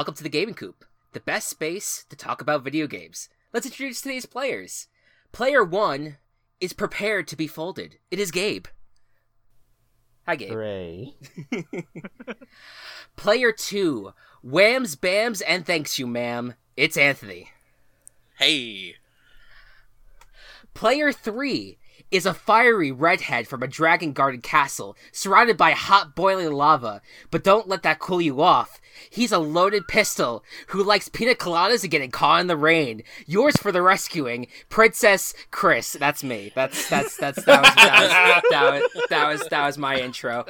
Welcome to the Gaming Coop, the best space to talk about video games. Let's introduce today's players. Player one is prepared to be folded. It is Gabe. Hi, Gabe. Hooray. Player two, whams, bams, and thanks you, ma'am. It's Anthony. Hey. Player three is a fiery redhead from a dragon guarded castle, surrounded by hot boiling lava. But don't let that cool you off. He's a loaded pistol who likes pina coladas and getting caught in the rain. Yours for the rescuing, Princess Chris. That's me. That's that's that's that was that was that was, that was, that was my intro.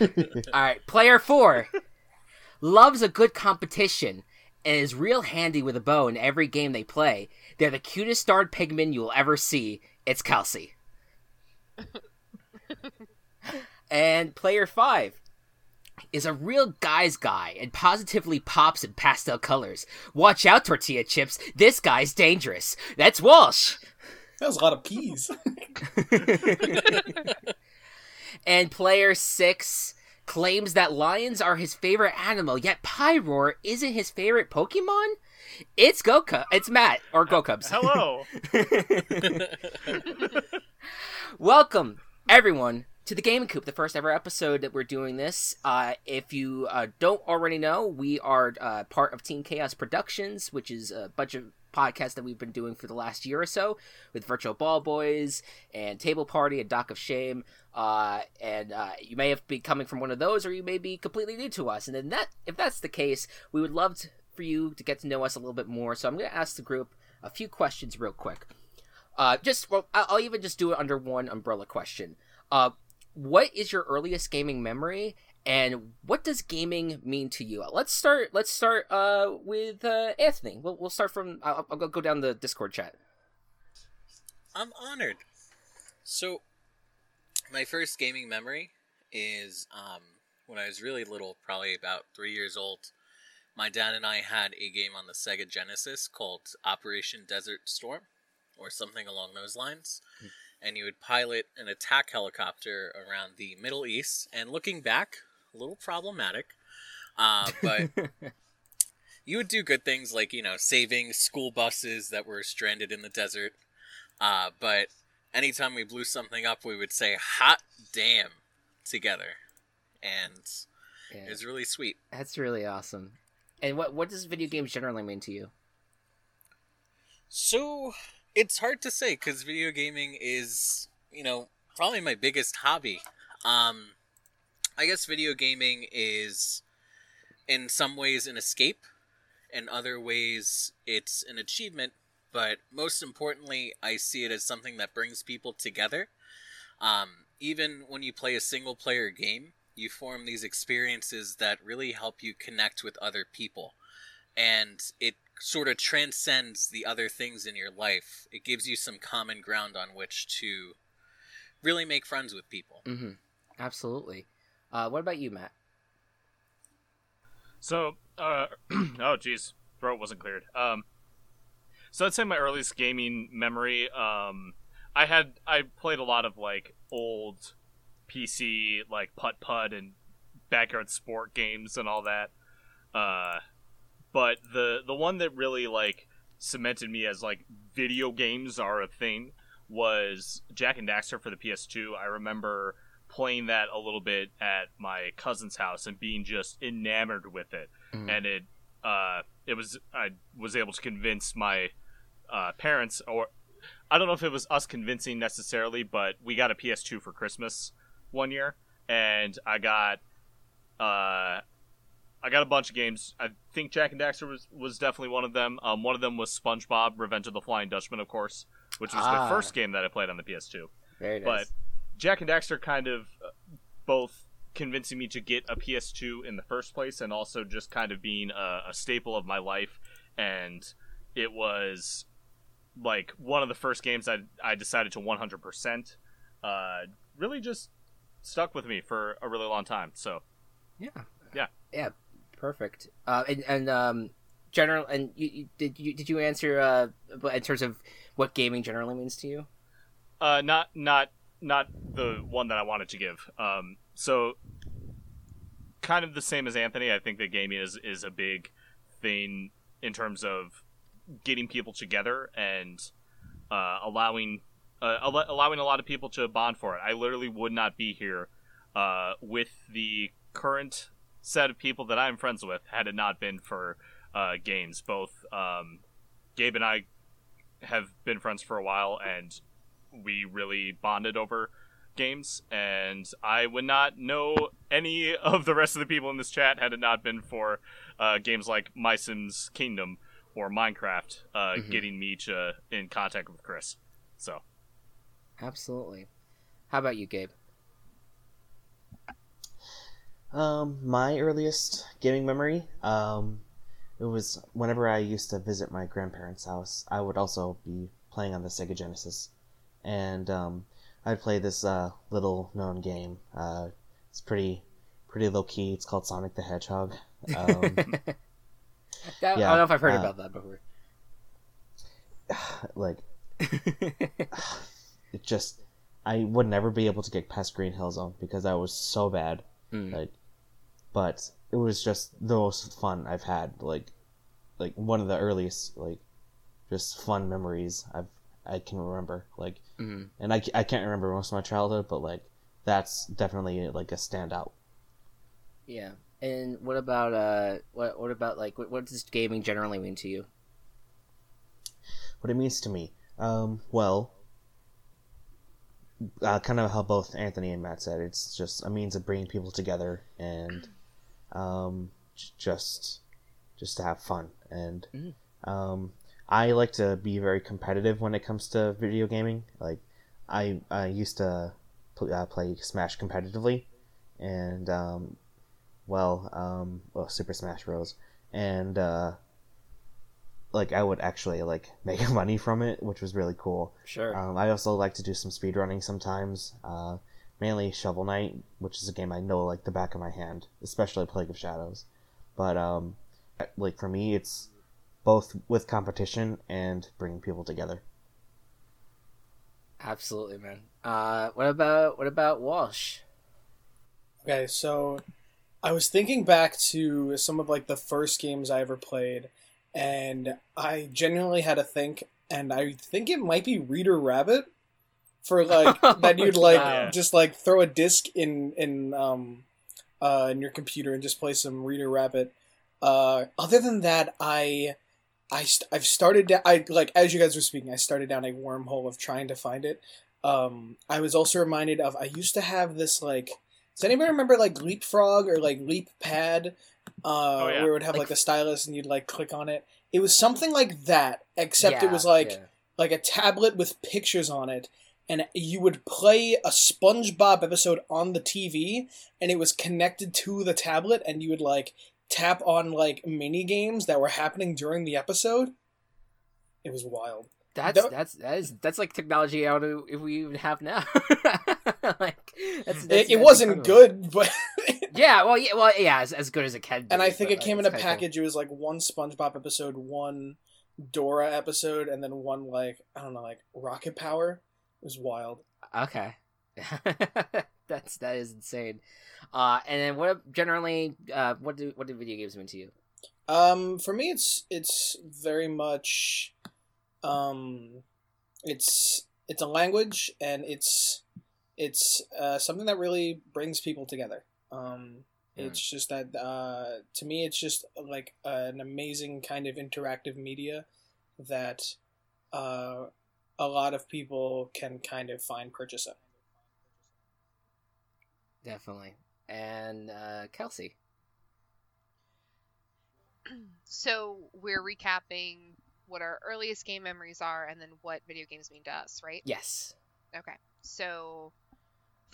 All right, player four loves a good competition and is real handy with a bow in every game they play. They're the cutest starred pigmen you'll ever see. It's Kelsey. and player five is a real guy's guy and positively pops in pastel colors. Watch out, tortilla chips. This guy's dangerous. That's Walsh. That was a lot of peas. and player six claims that lions are his favorite animal, yet Pyroar isn't his favorite Pokemon? It's Goku. It's Matt or Go Cubs. Hello. Welcome, everyone, to the Gaming Coop, the first ever episode that we're doing this. Uh, if you uh, don't already know, we are uh, part of Team Chaos Productions, which is a bunch of podcasts that we've been doing for the last year or so with Virtual Ball Boys and Table Party and Dock of Shame. Uh, and uh, you may have been coming from one of those, or you may be completely new to us. And then that, if that's the case, we would love to, for you to get to know us a little bit more. So I'm going to ask the group a few questions real quick. Uh, just well, I'll even just do it under one umbrella question. Uh, what is your earliest gaming memory, and what does gaming mean to you? Let's start. Let's start uh, with uh, Anthony. We'll, we'll start from. I'll, I'll go down the Discord chat. I'm honored. So, my first gaming memory is um, when I was really little, probably about three years old. My dad and I had a game on the Sega Genesis called Operation Desert Storm, or something along those lines. And you would pilot an attack helicopter around the Middle East. And looking back, a little problematic. Uh, but you would do good things like, you know, saving school buses that were stranded in the desert. Uh, but anytime we blew something up, we would say, hot damn, together. And yeah. it was really sweet. That's really awesome. And what, what does video games generally mean to you? So, it's hard to say because video gaming is, you know, probably my biggest hobby. Um, I guess video gaming is, in some ways, an escape. In other ways, it's an achievement. But most importantly, I see it as something that brings people together. Um, even when you play a single player game, you form these experiences that really help you connect with other people. And it sort of transcends the other things in your life. It gives you some common ground on which to really make friends with people. Mm-hmm. Absolutely. Uh, what about you, Matt? So, uh, oh, geez, throat wasn't cleared. Um, so I'd say my earliest gaming memory. Um, I had I played a lot of like old PC like putt putt and backyard sport games and all that. Uh, but the the one that really like cemented me as like video games are a thing was Jak and Daxter for the PS2. I remember playing that a little bit at my cousin's house and being just enamored with it. Mm. And it uh, it was I was able to convince my uh, parents or I don't know if it was us convincing necessarily, but we got a PS2 for Christmas one year, and I got uh, I got a bunch of games. I think Jak and Daxter was was definitely one of them. Um, one of them was SpongeBob: Revenge of the Flying Dutchman, of course, which was ah. the first game that I played on the PS2. Very nice. But Jak and Daxter kind of uh, both convincing me to get a PS2 in the first place, and also just kind of being a, a staple of my life. And it was like one of the first games I I decided to 100%. Uh, really just stuck with me for a really long time. So, yeah, yeah, yeah, perfect. Uh, and, and um, general, and you, you, did you did you answer uh in terms of what gaming generally means to you? Uh, not not not the one that I wanted to give. Um, so kind of the same as Anthony. I think that gaming is is a big thing in terms of getting people together and uh, allowing uh, al- allowing a lot of people to bond for it. I literally would not be here uh, with the current set of people that I'm friends with had it not been for uh, games. Both um, Gabe and I have been friends for a while, and we really bonded over games. And I would not know any of the rest of the people in this chat had it not been for uh, games like MySims Kingdom or Minecraft uh, Mhm. getting me to in contact with Chris. So Absolutely. How about you, Gabe? Um, my earliest gaming memory, um, it was whenever I used to visit my grandparents' house. I would also be playing on the Sega Genesis, and um, I'd play this uh, little known game. Uh, it's pretty pretty low key. It's called Sonic the Hedgehog. Um, That- I don't know if I've heard uh, about that before. like it just, I would never be able to get past Green Hill Zone because I was so bad. Mm. like but it was just the most fun i've had like like one of the earliest like just fun memories i've i can remember like Mhm. and i, I can't remember most of my childhood but like that's definitely like a standout Yeah. And what about uh what what about like what, what does gaming generally mean to you? what it means to me um well uh, kind of how both anthony and matt said it's just a means of bringing people together and um j- just just to have fun and Mhm. um i like to be very competitive when it comes to video gaming like i i used to pl- uh, play smash competitively and um well um well super smash bros and uh like I would actually like make money from it, which was really cool. Sure. Um, I also like to do some speedrunning sometimes, uh, mainly Shovel Knight, which is a game I know like the back of my hand, especially Plague of Shadows. But um, like for me, it's both with competition and bringing people together. Absolutely, man. Uh what about what about Walsh? Okay, so I was thinking back to some of like the first games I ever played, and I genuinely had to think, and I think it might be Reader Rabbit, for like that you'd like Wow. just like throw a disc in in um uh in your computer and just play some Reader Rabbit. Uh, other than that, I. I st- I've started da- I like as you guys were speaking I started down a wormhole of trying to find it. Um, I was also reminded of I used to have this like does anybody remember like Leapfrog or like Leap Pad? Uh, Oh, yeah. Where it would have Like- like, a stylus and you'd like click on it. It was something like that, except it was like yeah. like a tablet with pictures on it, and you would play a SpongeBob episode on the TV, and it was connected to the tablet, and you would like tap on like mini games that were happening during the episode. It was wild. That's That- that's that is that's like technology out of if we even have now. like that's, that's, it, it wasn't good, but Yeah, well, yeah, well, yeah, as, as good as it can. Be, and I think it came like, in a kinda cool. package. It was like one SpongeBob episode, one Dora episode, and then one like I don't know, like Rocket Power. Was wild. Okay, that's that is insane. Uh, and then what generally, uh, what do what do video games mean to you? Um, for me, it's it's very much, um, it's it's a language and it's it's uh, something that really brings people together. Um, Yeah. it's just that uh, to me, it's just like an amazing kind of interactive media that uh, a lot of people can kind of find purchase in. Definitely. And uh, Kelsey. so we're recapping what our earliest game memories are and then what video games mean to us, right? Yes. Okay. So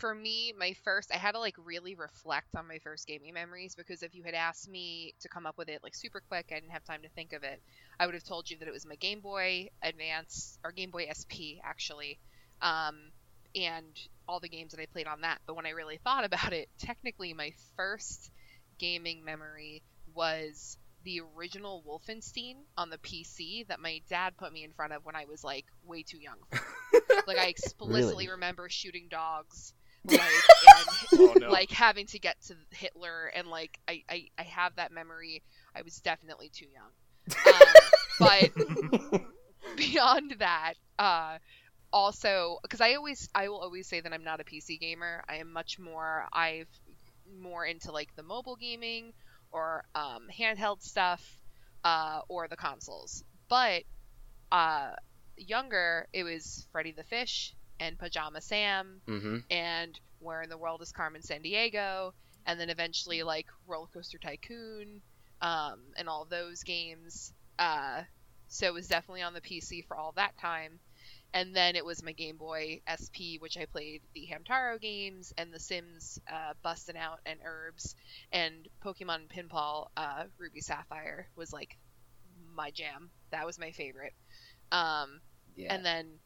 for me, my first I had to like really reflect on my first gaming memories because if you had asked me to come up with it like super quick, I didn't have time to think of it. I would have told you that it was my Game Boy Advance or Game Boy SP actually. Um and all the games that I played on that. But when I really thought about it, technically my first gaming memory was the original Wolfenstein on the PC that my dad put me in front of when I was like way too young for like I explicitly Really? remember shooting dogs like and Oh, no. like having to get to Hitler and like I, I I have that memory. I was definitely too young. Um, but beyond that, uh, also because I always I will always say that I'm not a PC gamer. I am much more I've more into like the mobile gaming or um, handheld stuff uh, or the consoles. But uh, younger, it was Freddy the Fish and Pajama Sam mm-hmm. and Where in the World is Carmen Sandiego, and then eventually like Roller Coaster Tycoon, um, and all those games. Uh, so it was definitely on the PC for all that time. And then it was my Game Boy SP, which I played the Hamtaro games and The Sims, uh, Bustin' Out and Urbz, and Pokemon Pinball, uh, Ruby Sapphire was like my jam. That was my favorite. Um, Yeah. and then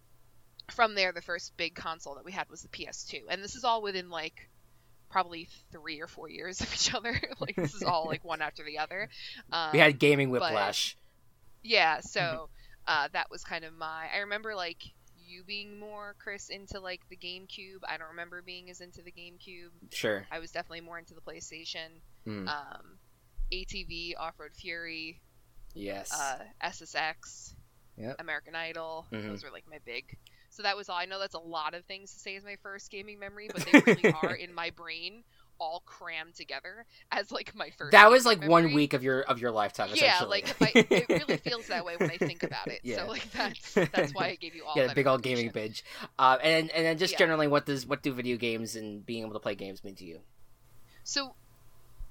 from there, the first big console that we had was the PS2. And this is all within like probably three or four years of each other. like this is all like one after the other. Um, we had gaming but- whiplash. yeah, so uh, that was kind of my. I remember like you being more Chris into like the GameCube. I don't remember being as into the GameCube. Sure. I was definitely more into the PlayStation. Mm. Um, ATV, Off Road Fury, yes. uh, SSX, Yep. American Idol. Mhm. Those were like my big. So that was all. I know that's a lot of things to say as my first gaming memory, but they really are in my brain, all crammed together as like my first. that was like gaming one week of your of your lifetime. Yeah, essentially. like if I, it really feels that way when I think about it. Yeah. So like that's that's why I gave you all. yeah, that big old gaming binge. Uh, and and then just Yeah. generally, what does what do video games and being able to play games mean to you? So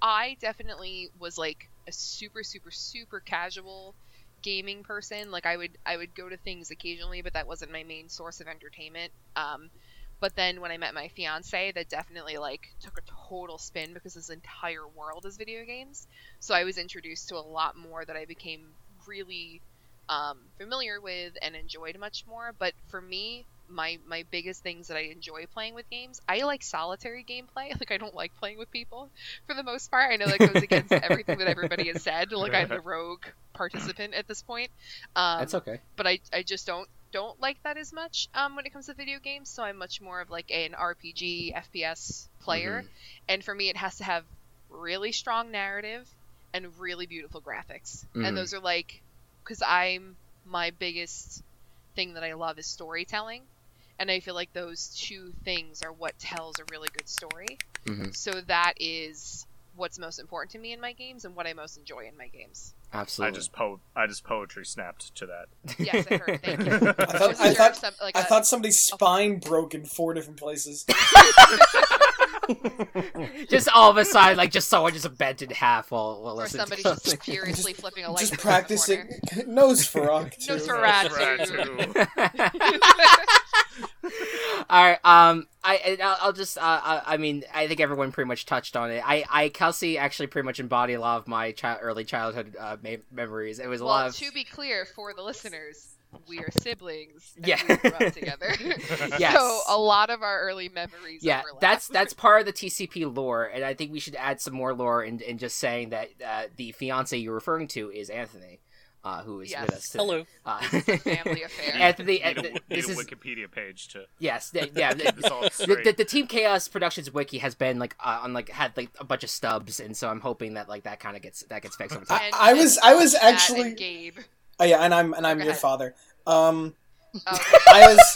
I definitely was like a super super super casual gaming person. Like I would I would go to things occasionally, but that wasn't my main source of entertainment. Um but then when I met my fiance, that definitely like took a total spin because his entire world is video games. So I was introduced to a lot more that I became really um, familiar with and enjoyed much more. But for me, my my biggest things that I enjoy playing with games, I like solitary gameplay. Like I don't like playing with people for the most part. I know that goes against everything that everybody has said. Like I'm the rogue participant at this point. Um, That's okay. but I, I just don't don't like that as much um, when it comes to video games. So I'm much more of like an RPG FPS player, Mm-hmm. and for me it has to have really strong narrative and really beautiful graphics. Mhm. And those are like because I'm my biggest thing that I love is storytelling, and I feel like those two things are what tells a really good story. Mhm. So that is what's most important to me in my games and what I most enjoy in my games. Absolutely. I Absolutely. just po I just poetry snapped to that. Yes, I heard. Thank you. I thought, wasn't I sure thought, some- like I a- thought somebody's spine broke in four different places. just all of a sudden, like just someone just bent in half while while or listening. somebody just furiously flipping a light. Just in the practicing corner. Nosferatu. too. Nosferatu. All right. Um. I I'll I'll just. Uh. I, I mean. I think everyone pretty much touched on it. I. I. Kelsey actually pretty much embodied a lot of my child, early childhood uh, me- memories. It was a lot of. to be clear for the listeners, we are siblings. And Yeah. we grew up together. Yes. So a lot of our early memories. yeah, overlap. that's that's part of the TCP lore, and I think we should add some more lore in, in just saying that uh, the fiance you're referring to is Anthony, uh, who is Yes. with us. Today. Hello. Uh, family affair. Anthony, Need a, need this a is Wikipedia page to yes, th- yeah. get the, the, the Team Chaos Productions wiki has been like uh, on like had like a bunch of stubs, and so I'm hoping that like that kind of gets that gets fixed over time. And- I was- I was actually- Gabe. Oh yeah, and I'm and I'm Go your ahead. father. Um, Oh, I was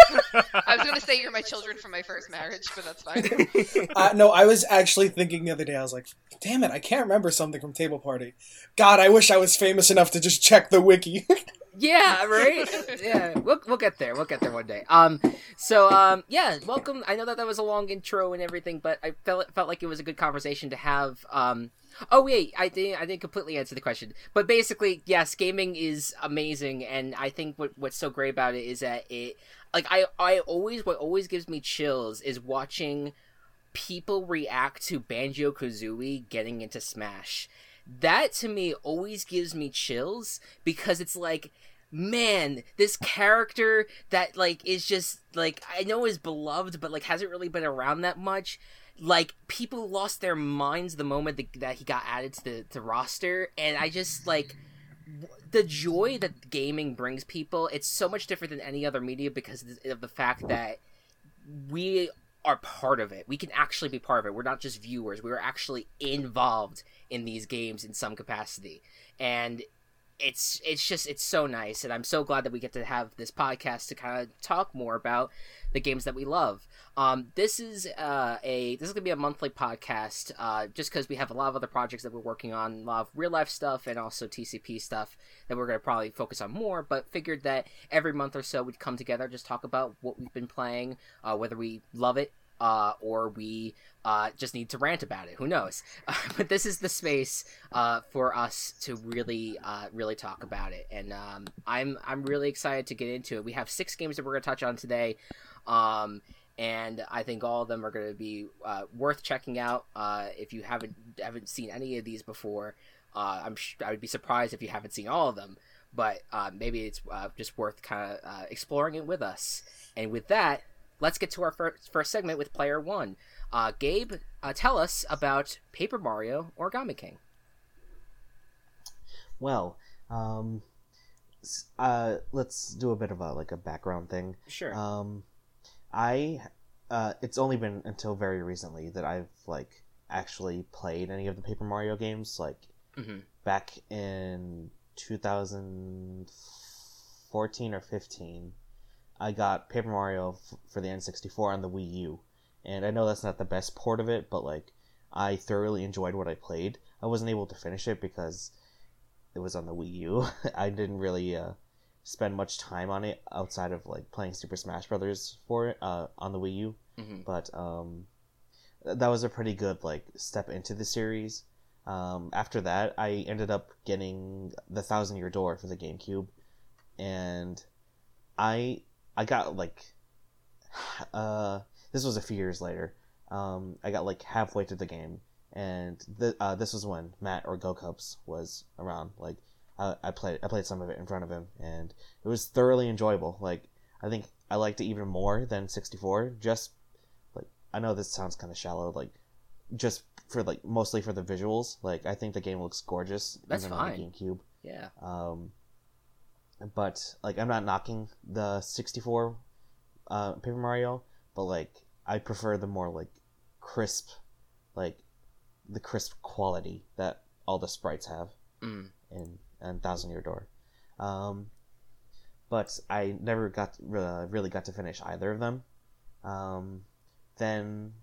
I was gonna say you're my children from my first marriage, but that's fine. uh, no, I was actually thinking the other day. I was like, "Damn it, I can't remember something from Table Party." God, I wish I was famous enough to just check the wiki. Yeah, right. yeah, we'll we'll get there. We'll get there one day. Um, so um, yeah, welcome. I know that that was a long intro and everything, but I felt felt like it was a good conversation to have. Um, oh wait, I didn't I didn't completely answer the question, but basically, yes, gaming is amazing, and I think what what's so great about it is that it like I I always what always gives me chills is watching people react to Banjo Kazooie getting into Smash. That to me always gives me chills because it's like, man, this character that like is just like I know is beloved, but like hasn't really been around that much. Like people lost their minds the moment that, that he got added to the to roster, and I just like the joy that gaming brings people. It's so much different than any other media because of the fact that we are part of it. We can actually be part of it. We're not just viewers. We're actually involved in these games in some capacity. And it's it's just it's so nice and i'm so glad that we get to have this podcast to kind of talk more about the games that we love. Um this is uh a this is gonna be a monthly podcast uh just because we have a lot of other projects that we're working on a lot of real life stuff and also tcp stuff that we're gonna probably focus on more but figured that every month or so we'd come together just talk about what we've been playing uh whether we love it uh, or we uh, just need to rant about it. Who knows? But this is the space uh, for us to really, uh, really talk about it, and um, I'm I'm really excited to get into it. We have six games that we're going to touch on today, um, and I think all of them are going to be uh, worth checking out. If you haven't haven't seen any of these before, I'm sh- I would be surprised if you haven't seen all of them. But maybe it's just worth kind of exploring it with us. And with that, let's get to our first, first segment with player one. Uh, Gabe, uh, tell us about Paper Mario Origami King. Well, um, uh, let's do a bit of a like a background thing. Sure. Um, I, uh, it's only been until very recently that I've like actually played any of the Paper Mario games. Like hmm back in 2014 or 15, I got Paper Mario f- for the N64 on the Wii U. And I know that's not the best port of it, but like I thoroughly enjoyed what I played. I wasn't able to finish it because it was on the Wii U. I didn't really uh, spend much time on it outside of like playing Super Smash Brothers for it uh, on the Wii U. hmm But um, that was a pretty good like step into the series. Um, after that, I ended up getting the Thousand Year Door for the GameCube, and I I got like uh this was a few years later. Um, I got like halfway through the game, and th- uh, this was when Matt or Go Cubs was around. Like I, I played I played some of it in front of him, and it was thoroughly enjoyable. Like I think I liked it even more than 64. Just like I know this sounds kind of shallow, like just for like mostly for the visuals. Like I think the game looks gorgeous. That's even on the fine. GameCube. Yeah. Um, but like I'm not knocking the 64 uh, Paper Mario, but like I prefer the more like crisp, like the crisp quality that all the sprites have Mm. in and Thousand Year Door. Um, but I never got uh, really got to finish either of them. Um, then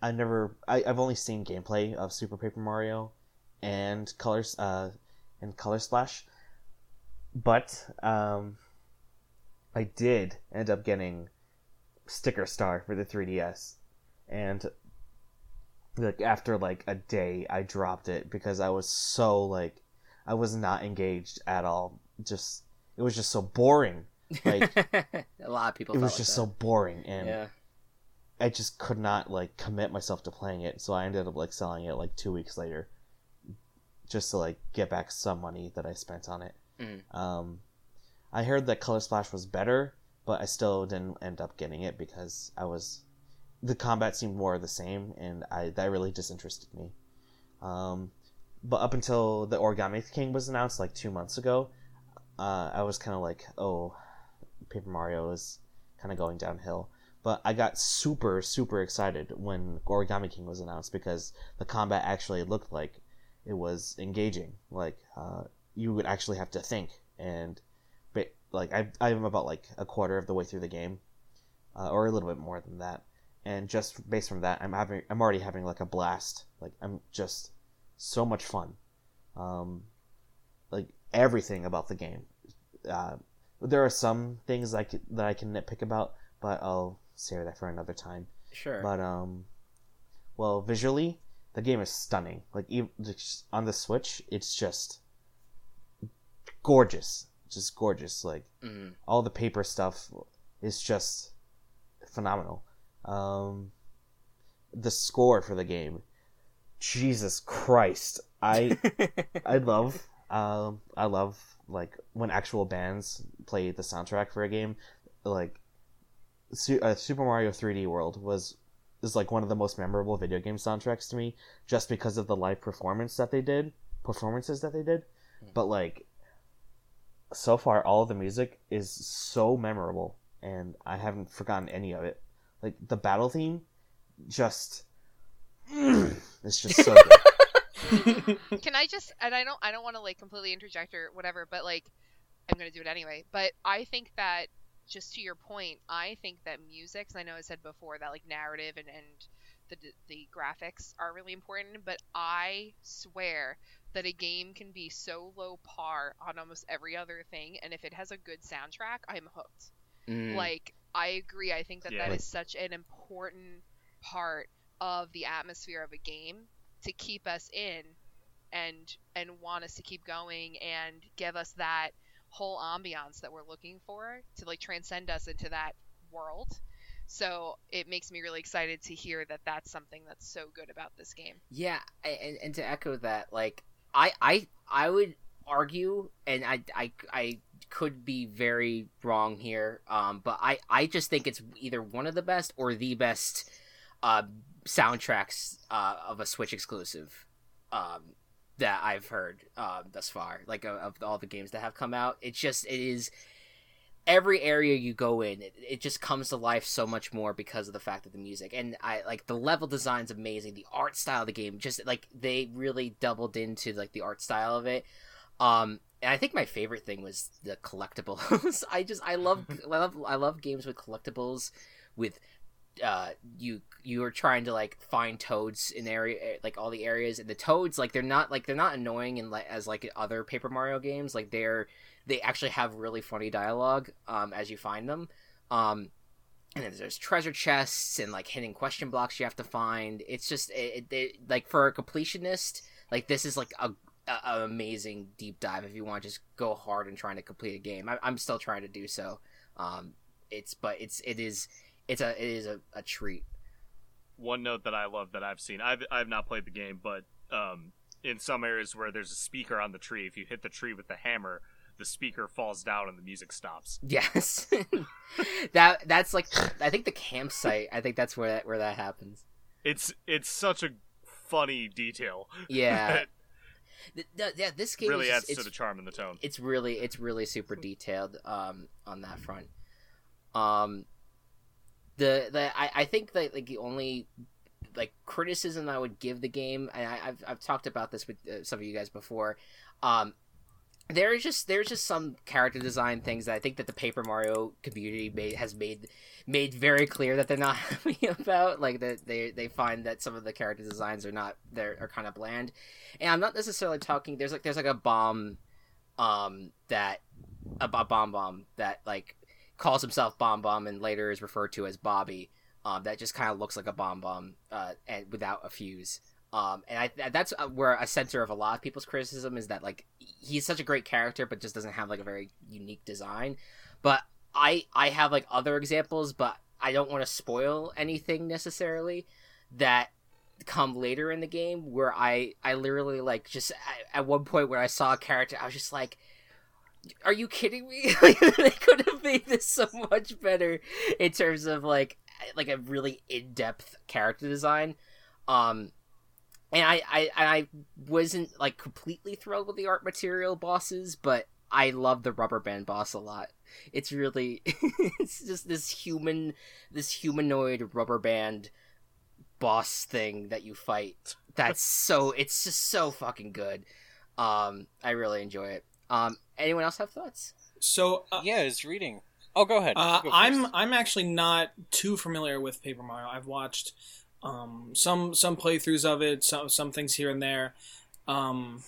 I never I, I've only seen gameplay of Super Paper Mario and Colors uh, and Color Splash, but um, I did end up getting Sticker Star for the 3DS, and like after like a day, I dropped it because I was so like I was not engaged at all. Just it was just so boring. Like a lot of people. it was like just that. so boring, and Yeah. I just could not like commit myself to playing it. So I ended up like selling it like two weeks later, just to like get back some money that I spent on it. Mm. Um, I heard that Color Splash was better, but I still didn't end up getting it because I was the combat seemed more the same, and I that really disinterested me. Um, but up until the Origami King was announced like two months ago, uh, I was kind of like, oh, Paper Mario is kind of going downhill. But I got super super excited when Origami King was announced because the combat actually looked like it was engaging. Like uh, you would actually have to think and but like I I'm about like a quarter of the way through the game, uh, or a little bit more than that, and just based from that, I'm having I'm already having like a blast. Like I'm just so much fun. Um, like everything about the game. Uh, there are some things could, that I can nitpick about, but I'll save that for another time. Sure. But um, well, visually, the game is stunning. Like even on the Switch, it's just gorgeous, just gorgeous. Like Mm. all the paper stuff is just phenomenal. Um, the score for the game, Jesus Christ, I I love um I love like when actual bands play the soundtrack for a game, like Su- uh, Super Mario 3D World was is like one of the most memorable video game soundtracks to me just because of the live performance that they did performances that they did but like so far all of the music is so memorable and i haven't forgotten any of it like the battle theme, just it's just so good. Can I just and I don't I don't want to like completely interject or whatever, but like I'm gonna do it anyway. But I think that just to your point, I think that music. 'cause I know I said before that like narrative and and the the graphics are really important, but I swear that a game can be so low par on almost every other thing, and if it has a good soundtrack, I'm hooked. Mm. Like I agree. I think that Yeah. that is such an important part of the atmosphere of a game to keep us in and and want us to keep going and give us that whole ambiance that we're looking for to like transcend us into that world. So it makes me really excited to hear that that's something that's so good about this game. Yeah, and, and to echo that, like I I I would argue, and I I I could be very wrong here, um, but I I just think it's either one of the best or the best uh, soundtracks uh, of a Switch exclusive um, that I've heard um, thus far. Like of, of all the games that have come out, it's just it is every area you go in it, it just comes to life so much more because of the fact of the music. And i like the level design's amazing. The art style of the game just like they really doubled into like the art style of it. Um and i think my favorite thing was the collectibles. I just i love i love i love games with collectibles with uh you you are trying to like find toads in area like all the areas. And the toads like they're not like they're not annoying and like as like other paper mario games. Like they're they actually have really funny dialogue um, as you find them. Um, and then there's treasure chests and like hidden question blocks you have to find. It's just it, it, like for a completionist, like this is like a, a, amazing deep dive if you want to just go hard and trying to complete a game. I, I'm still trying to do so. Um, it's but it's it is it's a it is a, a treat. One note that I love that I've seen. I've I've not played the game, but um, in some areas where there's a speaker on the tree, if you hit the tree with the hammer, the speaker falls down and the music stops. Yes, that that's like I think the campsite. I think that's where that where that happens. It's it's such a funny detail. Yeah, that Th- th- yeah. This game really is adds just, to the charm and the tone. it's really it's really super detailed um on that front um the the i, I think that like the only like criticism i would give the game and I, i've i've talked about this with uh, some of you guys before um there's just there's just some character design things that I think that the Paper Mario community made, has made made very clear that they're not happy about. Like that they they find that some of the character designs are not they're are kind of bland. And I'm not necessarily talking. There's like there's like a bomb, um that a, bomb bomb that like calls himself bomb bomb and later is referred to as Bobby. Um, that just kind of looks like a bomb bomb, uh, and without a fuse. Um, and I that's uh, where a center of a lot of people's criticism is that like he's such a great character, but just doesn't have like a very unique design. But I I have like other examples, but I don't want to spoil anything necessarily that come later in the game where I I literally like just at, one point where I saw a character, I was just like. Are you kidding me? They could have made this so much better in terms of like like a really in depth character design. Um, and I, I I wasn't like completely thrilled with the art material bosses, but I love the rubber band boss a lot. It's really it's just this human this humanoid rubber band boss thing that you fight. That's so it's just so fucking good. Um I really enjoy it. Um anyone else have thoughts? So uh, yeah, it's reading. Oh, go ahead. Uh, Go I'm. I'm actually not too familiar with Paper Mario. I've watched um, some some playthroughs of it, some some things here and there. Um,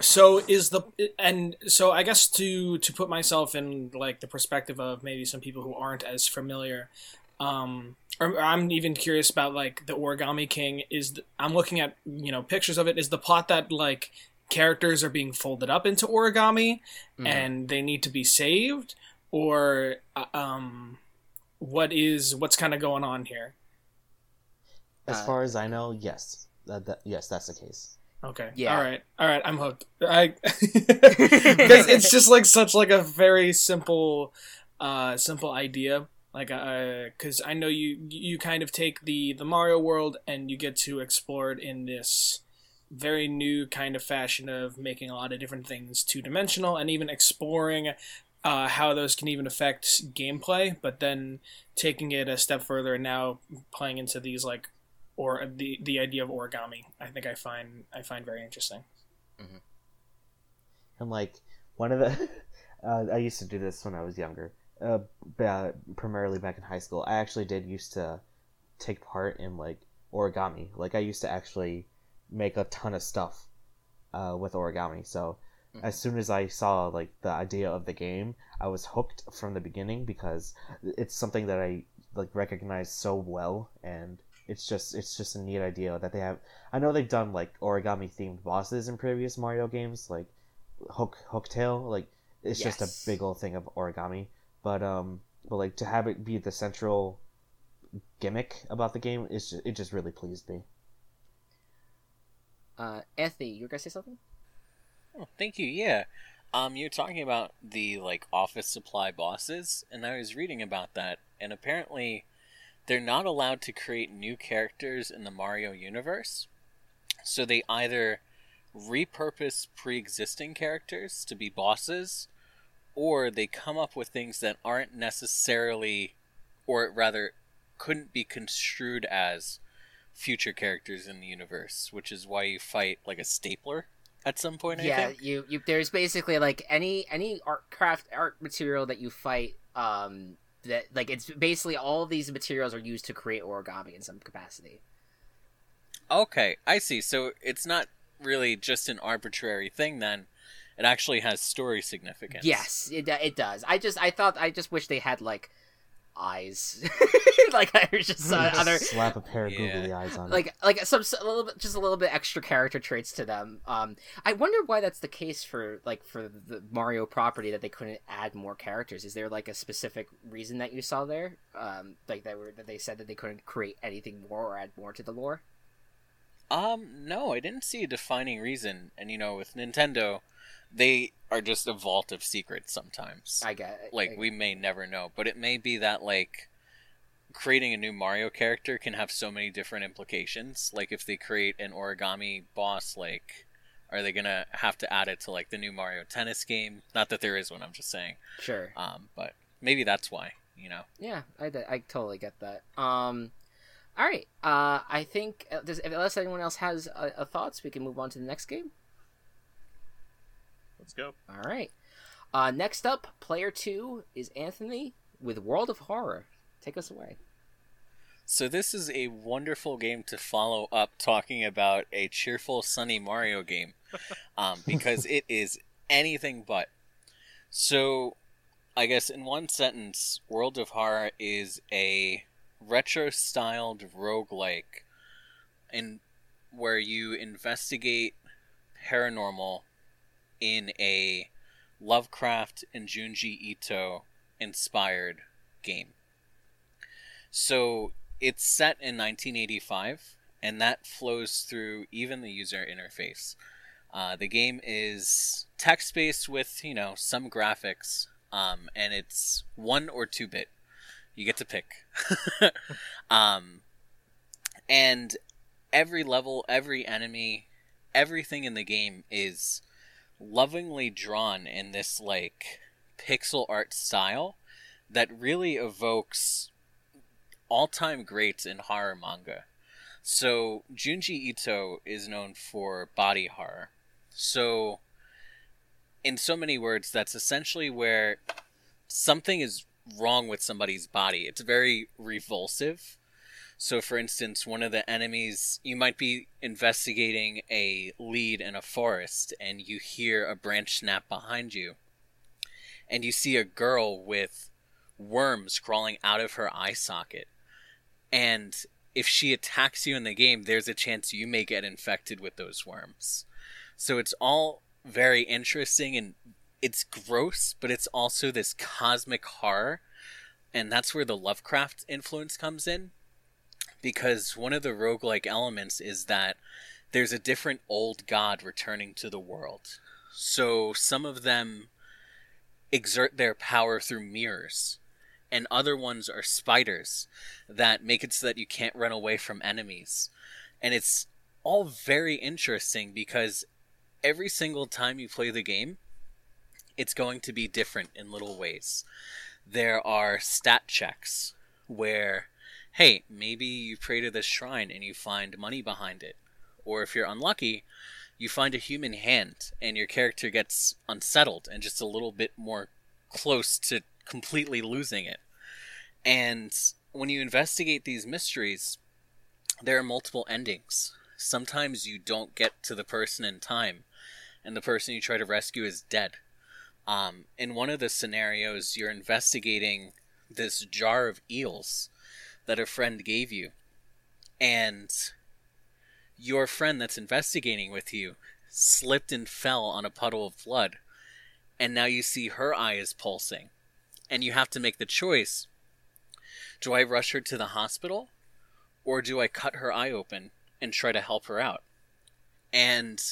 so is the and so I guess to to put myself in like the perspective of maybe some people who aren't as familiar. Um, or I'm even curious about like the Origami King. Is the, I'm looking at you know pictures of it. Is the plot that like characters are being folded up into origami Mhm. and they need to be saved, or uh, um, what is what's kind of going on here? As Uh, far as I know, yes, that, that, yes, that's the case. Okay. Yeah. All right. All right. I'm hooked. I because it's just like such like a very simple, uh, simple idea. Like, uh, because I know you you kind of take the the Mario world and you get to explore it in this very new kind of fashion of making a lot of different things two dimensional and even exploring uh, how those can even affect gameplay, but then taking it a step further and now playing into these like or the the idea of origami, I think I find I find very interesting. And like one of the, uh, I used to do this when I was younger, uh, ba- primarily back in high school. I actually did used to take part in like origami. Like I used to actually make a ton of stuff uh, with origami. So Mhm. as soon as I saw like the idea of the game, I was hooked from the beginning because it's something that I like recognize so well, and it's just it's just a neat idea that they have. I know they've done like origami themed bosses in previous Mario games, like Hook Hooktail. Like it's just a big old thing of origami, but um, but like to have it be the central gimmick about the game is just, it just really pleased me. Uh, Anthony, you were gonna say something? Oh, thank you. Yeah. Um, you're talking about the like office supply bosses, and I was reading about that, and apparently, they're not allowed to create new characters in the Mario universe. So they either repurpose pre-existing characters to be bosses, or they come up with things that aren't necessarily, or rather, couldn't be construed as future characters in the universe, which is why you fight like a stapler at some point. I yeah, think. you, you there's basically like any any art craft art material that you fight um that like it's basically all these materials are used to create origami in some capacity. Okay, I see. So it's not really just an arbitrary thing then. It actually has story significance. Yes, it it does. I just I thought I just wish they had like eyes. like I was just uh, Just other slap a pair of Yeah. googly eyes on it. like like some a little bit just a little bit extra character traits to them um i wonder why that's the case for like for the mario property that they couldn't add more characters is there like a specific reason that you saw there um like that were that they said that they couldn't create anything more or add more to the lore Um, no, I didn't see a defining reason. And you know, with Nintendo, they are just a vault of secrets sometimes. i get it. like we may never know, but it may be that like creating a new Mario character can have so many different implications. Like if they create an origami boss, like are they gonna have to add it to like the new Mario Tennis game? Not that there is one. I'm just saying. sure Um, but maybe that's why. You know. yeah I I totally get that um all right uh i think uh, does, unless anyone else has uh, uh, thoughts we can move on to the next game Let's go. All right. Uh, next up, player two is Anthony with World of Horror. Take us away. So this is a wonderful game to follow up talking about a cheerful sunny Mario game, um, because it is anything but. So, I guess in one sentence, World of Horror is a retro-styled roguelike, in where you investigate paranormal in a Lovecraft and Junji Ito inspired game. So it's set in 1985, and that flows through even the user interface. Uh, the game is text based with, you know, some graphics, um, and it's one or two bit. You get to pick. um, and every level, every enemy, everything in the game is lovingly drawn in this, like, pixel art style that really evokes all-time greats in horror manga. So Junji Ito is known for body horror. So in so many words that's essentially where something is wrong with somebody's body. It's very revulsive. So for instance, one of the enemies you might be investigating a lead in a forest and you hear a branch snap behind you. And you see a girl with worms crawling out of her eye socket and if she attacks you in the game, there's a chance you may get infected with those worms. So it's all very interesting and it's gross, but it's also this cosmic horror. And that's where the Lovecraft influence comes in. Because one of the roguelike elements is that there's a different old god returning to the world. So some of them exert their power through mirrors and other ones are spiders that make it so that you can't run away from enemies. And it's all very interesting because every single time you play the game, it's going to be different in little ways. There are stat checks where, hey, maybe you pray to this shrine and you find money behind it. Or if you're unlucky, you find a human hand and your character gets unsettled and just a little bit more close to completely losing it. And when you investigate these mysteries, there are multiple endings. Sometimes you don't get to the person in time, and the person you try to rescue is dead. Um, in one of the scenarios, you're investigating this jar of eels that a friend gave you, and your friend that's investigating with you slipped and fell on a puddle of blood, and now you see her eye is pulsing, and you have to make the choice do I rush her to the hospital, or do I cut her eye open and try to help her out? And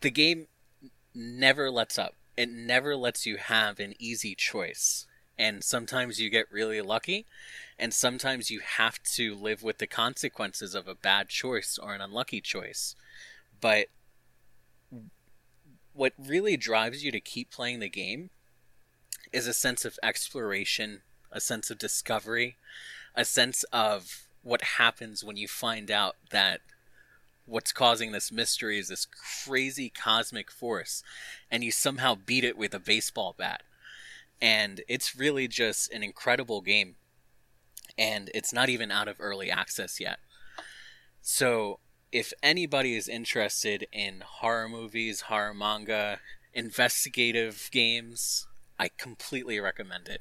the game never lets up. It never lets you have an easy choice. And sometimes you get really lucky, and sometimes you have to live with the consequences of a bad choice or an unlucky choice. But what really drives you to keep playing the game is a sense of exploration, a sense of discovery, a sense of what happens when you find out that what's causing this mystery is this crazy cosmic force and you somehow beat it with a baseball bat. And it's really just an incredible game. And it's not even out of early access yet. So, if anybody is interested in horror movies, horror manga, investigative games, I completely recommend it.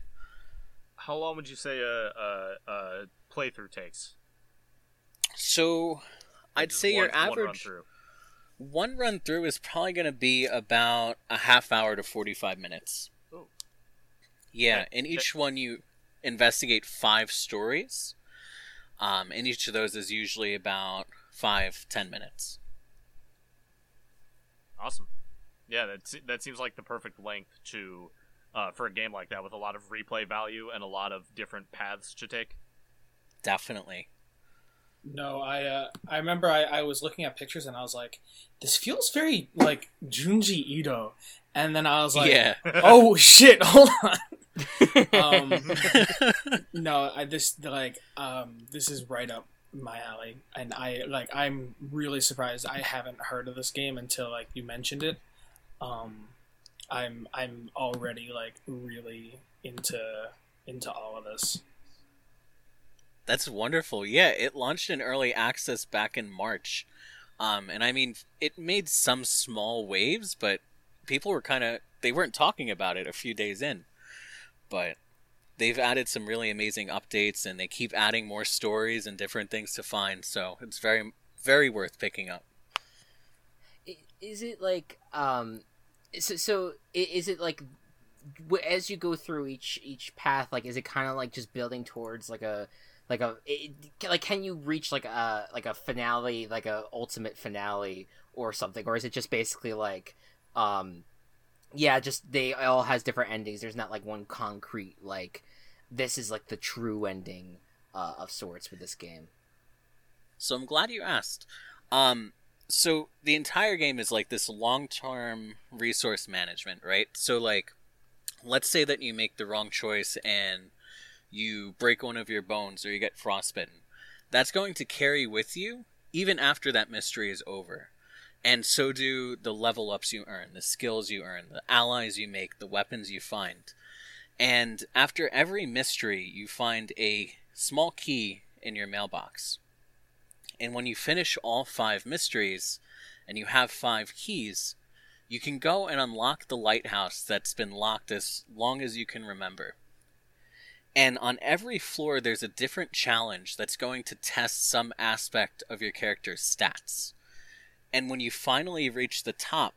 How long would you say a, a, a playthrough takes? So, I'd Just say your one- run average through. one run through is probably going to be about a half hour to 45 minutes. Ooh. Yeah, Okay. in each one you investigate five stories. Um, and each of those is usually about five, ten minutes. Awesome. Yeah, that that seems like the perfect length to uh, for a game like that with a lot of replay value and a lot of different paths to take. Definitely. No, I uh, I remember I, I was looking at pictures and I was like, this feels very like Junji Ito, and then I was like, yeah. oh shit, hold on. Um, no, I this like um this is right up my alley, and I like I'm really surprised I haven't heard of this game until like you mentioned it. Um, I'm I'm already like really into into all of this. That's wonderful. Yeah, it launched in early access back in March. Um, and I mean, it made some small waves, but people were kind of they weren't talking about it a few days in. But they've added some really amazing updates, and they keep adding more stories and different things to find. So it's very, very worth picking up. Is it like um so, so is it like as you go through each each path like is it kind of like just building towards like a like a it, like can you reach like a like a finale like a ultimate finale or something or is it just basically like um yeah just they all has different endings there's not like one concrete like this is like the true ending uh, of sorts with this game So I'm glad you asked. Um, so the entire game is like this long-term resource management, right? So like, let's say that you make the wrong choice and you break one of your bones or you get frostbitten. That's going to carry with you even after that mystery is over. And so do the level ups you earn, the skills you earn, the allies you make, the weapons you find. And after every mystery, you find a small key in your mailbox. And when you finish all five mysteries and you have five keys, you can go and unlock the lighthouse that's been locked as long as you can remember. And on every floor, there's a different challenge that's going to test some aspect of your character's stats. And when you finally reach the top,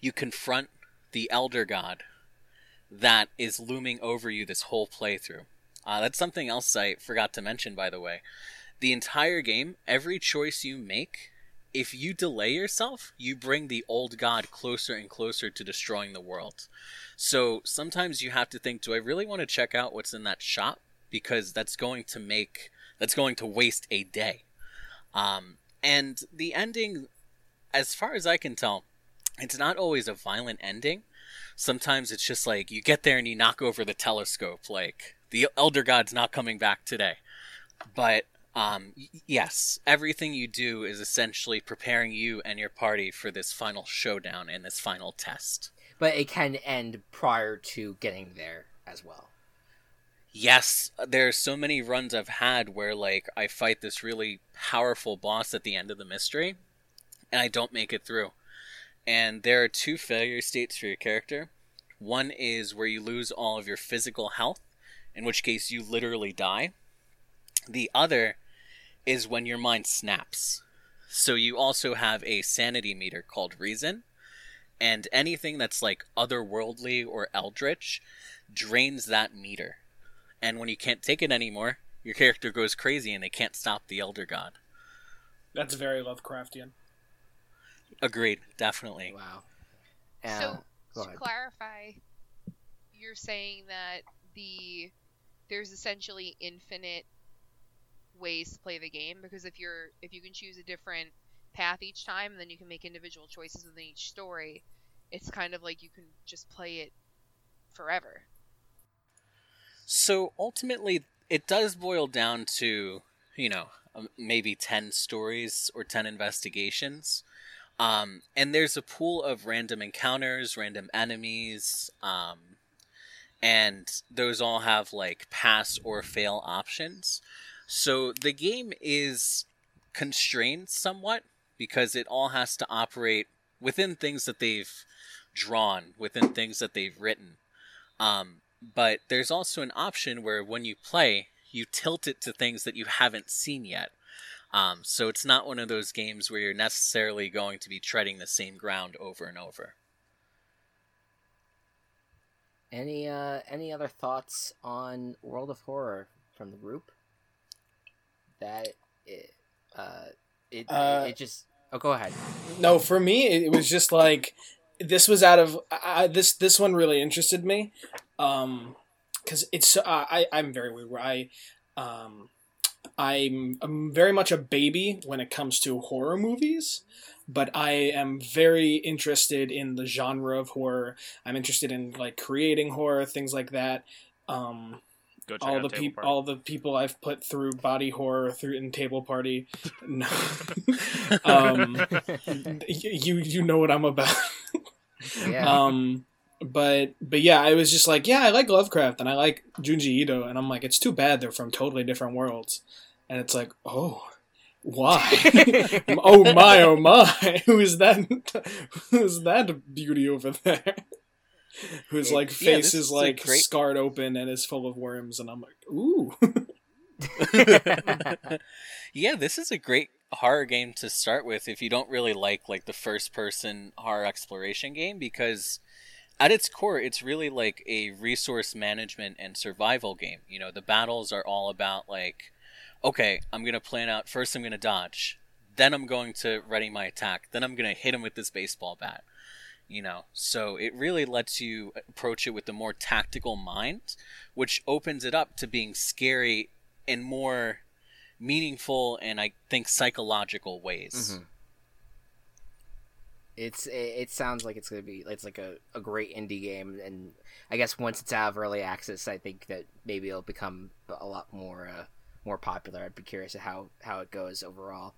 you confront the Elder God that is looming over you this whole playthrough. Uh, that's something else I forgot to mention, by the way the entire game, every choice you make, if you delay yourself, you bring the old god closer and closer to destroying the world. So sometimes you have to think, do I really want to check out what's in that shop? Because that's going to make that's going to waste a day. Um, and the ending, as far as I can tell, it's not always a violent ending, Sometimes it's just like you get there and you knock over the telescope, like the Elder God's not coming back today. But um, yes, everything you do is essentially preparing you and your party for this final showdown and this final test. But it can end prior to getting there as well. Yes, there are so many runs I've had where like I fight this really powerful boss at the end of the mystery and I don't make it through. And there are two failure states for your character. One is where you lose all of your physical health, in which case you literally die. The other is when your mind snaps. So you also have a sanity meter called reason, and anything that's like otherworldly or eldritch drains that meter. And when you can't take it anymore, your character goes crazy and they can't stop the elder god. That's very Lovecraftian. Agreed, definitely. Wow. so go to ahead. clarify, you're saying that the there's essentially infinite ways to play the game because if you're if you can choose a different path each time, then you can make individual choices within each story. It's kind of like you can just play it forever. So ultimately, it does boil down to, you know, um, maybe 10 stories or 10 investigations. Um, and there's a pool of random encounters, random enemies, um, and those all have like pass or fail options. So the game is constrained somewhat because it all has to operate within things that they've drawn, within things that they've written. Um, but there's also an option where when you play, you tilt it to things that you haven't seen yet. Um, so it's not one of those games where you're necessarily going to be treading the same ground over and over. Any uh any other thoughts on World of Horror from the group? That it uh it Uh, it just oh go ahead. No, for me, it, it was just like this was out of I, I- this. This one really interested me, um, because it's uh, I I'm very weird. Where I, um, I'm I'm very much a baby when it comes to horror movies, but I am very interested in the genre of horror. I'm interested in like creating horror, things like that. Um, Go check all out the people all the people I've put through body horror through in table party. No. um, you you know what I'm about. Yeah. Um, but but yeah, I was just like, yeah, I like Lovecraft and I like Junji Ito, and I'm like, it's too bad they're from totally different worlds, and it's like, oh, why? oh my, oh my, who is that? Who is that beauty over there? Whose like face is like great- scarred open and is full of worms, and I'm like, ooh. yeah, this is a great horror game to start with if you don't really like like the first person horror exploration game because at its core it's really like a resource management and survival game. You know, the battles are all about like okay, I'm going to plan out first I'm going to dodge, then I'm going to ready my attack, then I'm going to hit him with this baseball bat. You know, so it really lets you approach it with a more tactical mind, which opens it up to being scary in more meaningful and I think psychological ways. Mhm. It's it, sounds like it's gonna be it's like a, a great indie game, and I guess once it's out of early access, I think that maybe it'll become a lot more uh, more popular. I'd be curious how how it goes overall.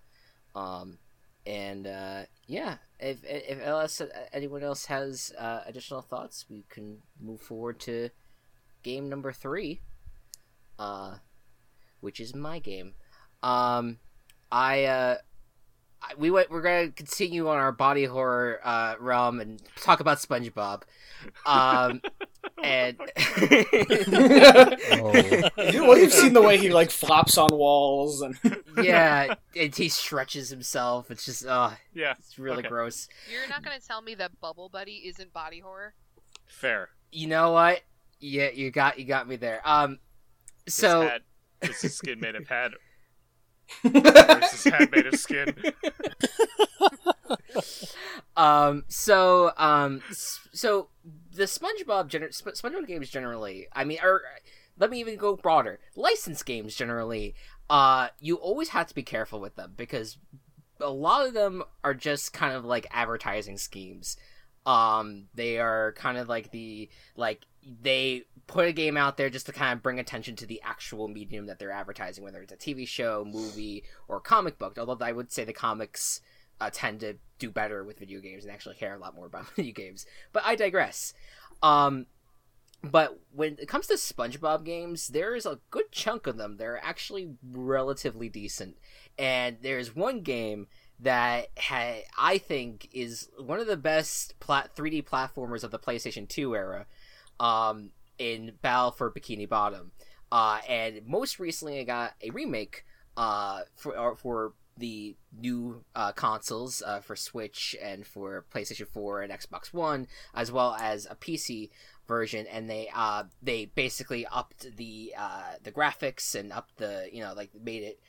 Um, and uh, yeah, if if else anyone else has uh, additional thoughts, we can move forward to game number three, uh, which is my game. Um, I uh, we went. We're gonna continue on our body horror uh, realm and talk about SpongeBob. Um, and Oh. well, you've seen the way he like flops on walls and yeah, and he stretches himself. It's just, uh, Yeah, it's really Okay. gross. You're not gonna tell me that Bubble Buddy isn't body horror? fair. You know what? Yeah, you got you got me there. Um, His so hat, is his skin made of hat? His hat made of skin? um so um so the SpongeBob gener- Sp- SpongeBob games generally I mean or let me even go broader License games generally uh you always have to be careful with them because a lot of them are just kind of like advertising schemes Um, they are kind of like the like they put a game out there just to kind of bring attention to the actual medium that they're advertising, whether it's a TV show, movie, or comic book. Although I would say the comics uh, tend to do better with video games and actually care a lot more about video games. But I digress. Um, but when it comes to SpongeBob games, there is a good chunk of them. They're actually relatively decent, and there's one game that ha- I think is one of the best plat- 3D platformers of the PlayStation 2 era. Um, in Battle for Bikini Bottom, uh, and most recently I got a remake uh, for for the new uh, consoles uh, for Switch and for PlayStation 4 and Xbox One, as well as a PC version. And they uh, they basically upped the uh, the graphics and upped the you know like made it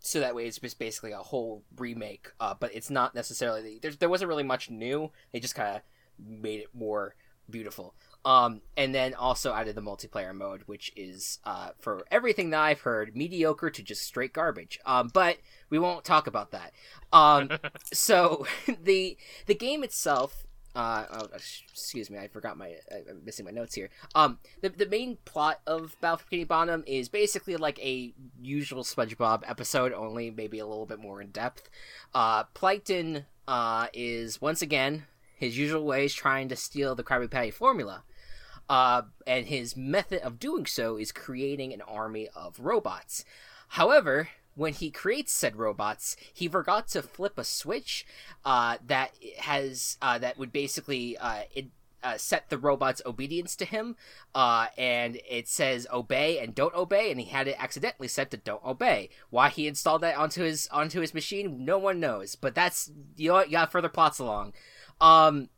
so that way it's just basically a whole remake. Uh, but it's not necessarily there. There wasn't really much new. They just kind of made it more beautiful. Um, and then also added the multiplayer mode, which is, uh, for everything that I've heard, mediocre to just straight garbage. Um, but we won't talk about that. Um, so the the game itself. Uh, oh, excuse me, I forgot my. I'm missing my notes here. Um, the the main plot of Battle for Bikini Bottom is basically like a usual SpongeBob episode, only maybe a little bit more in depth. Uh, Plankton uh is once again his usual ways trying to steal the Krabby Patty formula. Uh, and his method of doing so is creating an army of robots. However, when he creates said robots, he forgot to flip a switch uh, that has uh, that would basically uh, it, uh, set the robot's obedience to him, uh, and it says obey and don't obey, and he had it accidentally set to don't obey. Why he installed that onto his onto his machine, no one knows. But that's you know you got further plots along. Um,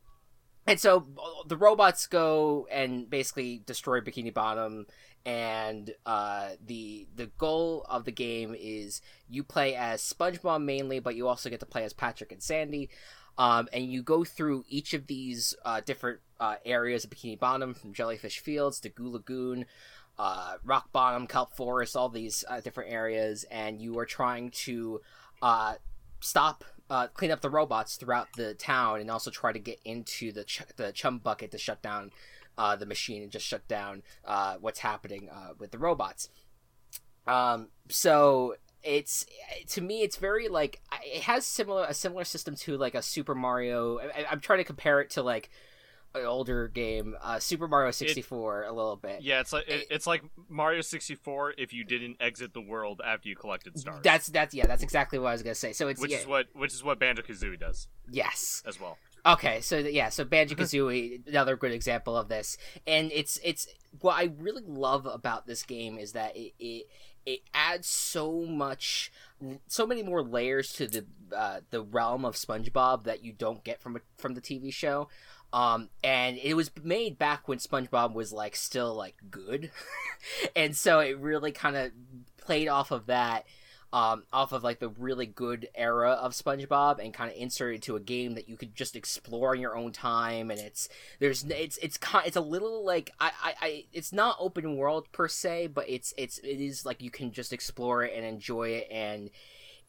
and so the robots go and basically destroy Bikini Bottom, and uh, the the goal of the game is you play as SpongeBob mainly, but you also get to play as Patrick and Sandy, um, and you go through each of these uh, different uh, areas of Bikini Bottom, from Jellyfish Fields to Goo Lagoon. Uh, rock bottom, kelp forest, all these uh, different areas, and you are trying to uh, stop clean up the robots throughout the town and also try to get into the ch- the chum bucket to shut down uh, the machine and just shut down uh, what's happening uh, with the robots. Um, so it's to me it's very like it has similar a similar system to like a Super Mario. I, I'm trying to compare it to like an older game, uh, Super Mario 64, a little bit. Yeah, it's like it, it's like Mario 64 if you didn't exit the world after you collected stars. That's that's yeah, that's exactly what I was gonna say. So it's which yeah, is what which is what Banjo Kazooie does yes. as well. Okay, so yeah, so Banjo Kazooie, another good example of this, and it's it's what I really love about this game is that it it, it adds so much, so many more layers to the uh, the realm of SpongeBob that you don't get from a, from the TV show. Um, and it was made back when SpongeBob was like still like good, and so it really kind of played off of that um, off of like the really good era of SpongeBob and kind of inserted to a game that you could just explore in your own time. And it's there's it's it's it's a little like I, I I it's not open world per se, but it's it's it is like you can just explore it and enjoy it, and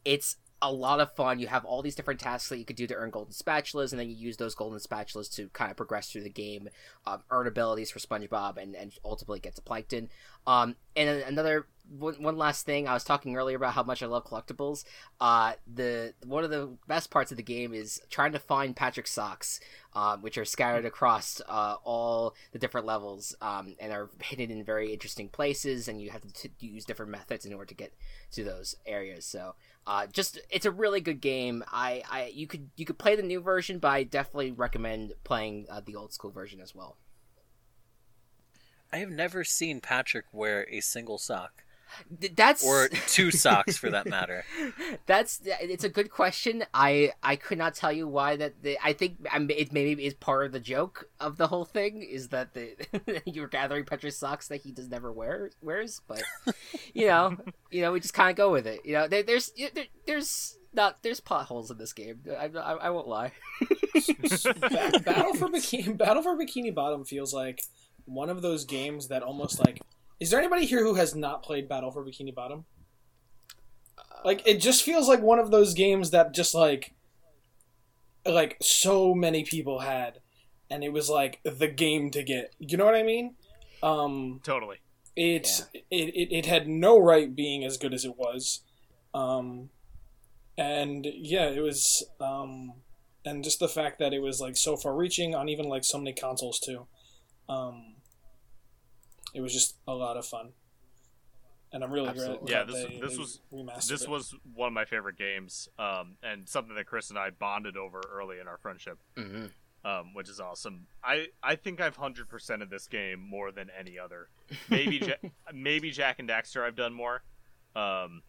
it's a lot of fun. You have all these different tasks that you could do to earn golden spatulas, and then you use those golden spatulas to kind of progress through the game, um, earn abilities for SpongeBob, and, and ultimately get to Plankton. Um, and another one, one last thing, I was talking earlier about how much I love collectibles. Uh, the one of the best parts of the game is trying to find Patrick socks, um, which are scattered across uh, all the different levels um, and are hidden in very interesting places, and you have to t- use different methods in order to get to those areas. So uh, just it's a really good game. I, I you could you could play the new version, but I definitely recommend playing uh, the old school version as well. I have never seen Patrick wear a single sock, That's or two socks for that matter. That's it's a good question. I I could not tell you why that. The, I think um, it maybe is part of the joke of the whole thing is that the you're gathering Patrick's socks that he does never wear wears, but you know, you know, we just kind of go with it. You know, there, there's there, there's not there's potholes in this game. I, I, I won't lie. Battle for Bikini Battle for Bikini Bottom feels like one of those games that almost like is there anybody here who has not played Battle for Bikini Bottom? Like it just feels like one of those games that just like like so many people had and it was like the game to get. You know what I mean? Um, Totally. it's it, it, it had no right being as good as it was um and yeah it was um and just the fact that it was like so far reaching on even like so many consoles too um it was just a lot of fun and i'm really glad Absolutely. Yeah, glad this- they, this they was- remastered This it. was one of my favorite games, um, and something that Chris and I bonded over early in our friendship, hmm um, which is awesome. I, I think I've hundred percent of this game more than any other. Maybe ja- maybe Jak and Daxter I've done more, um,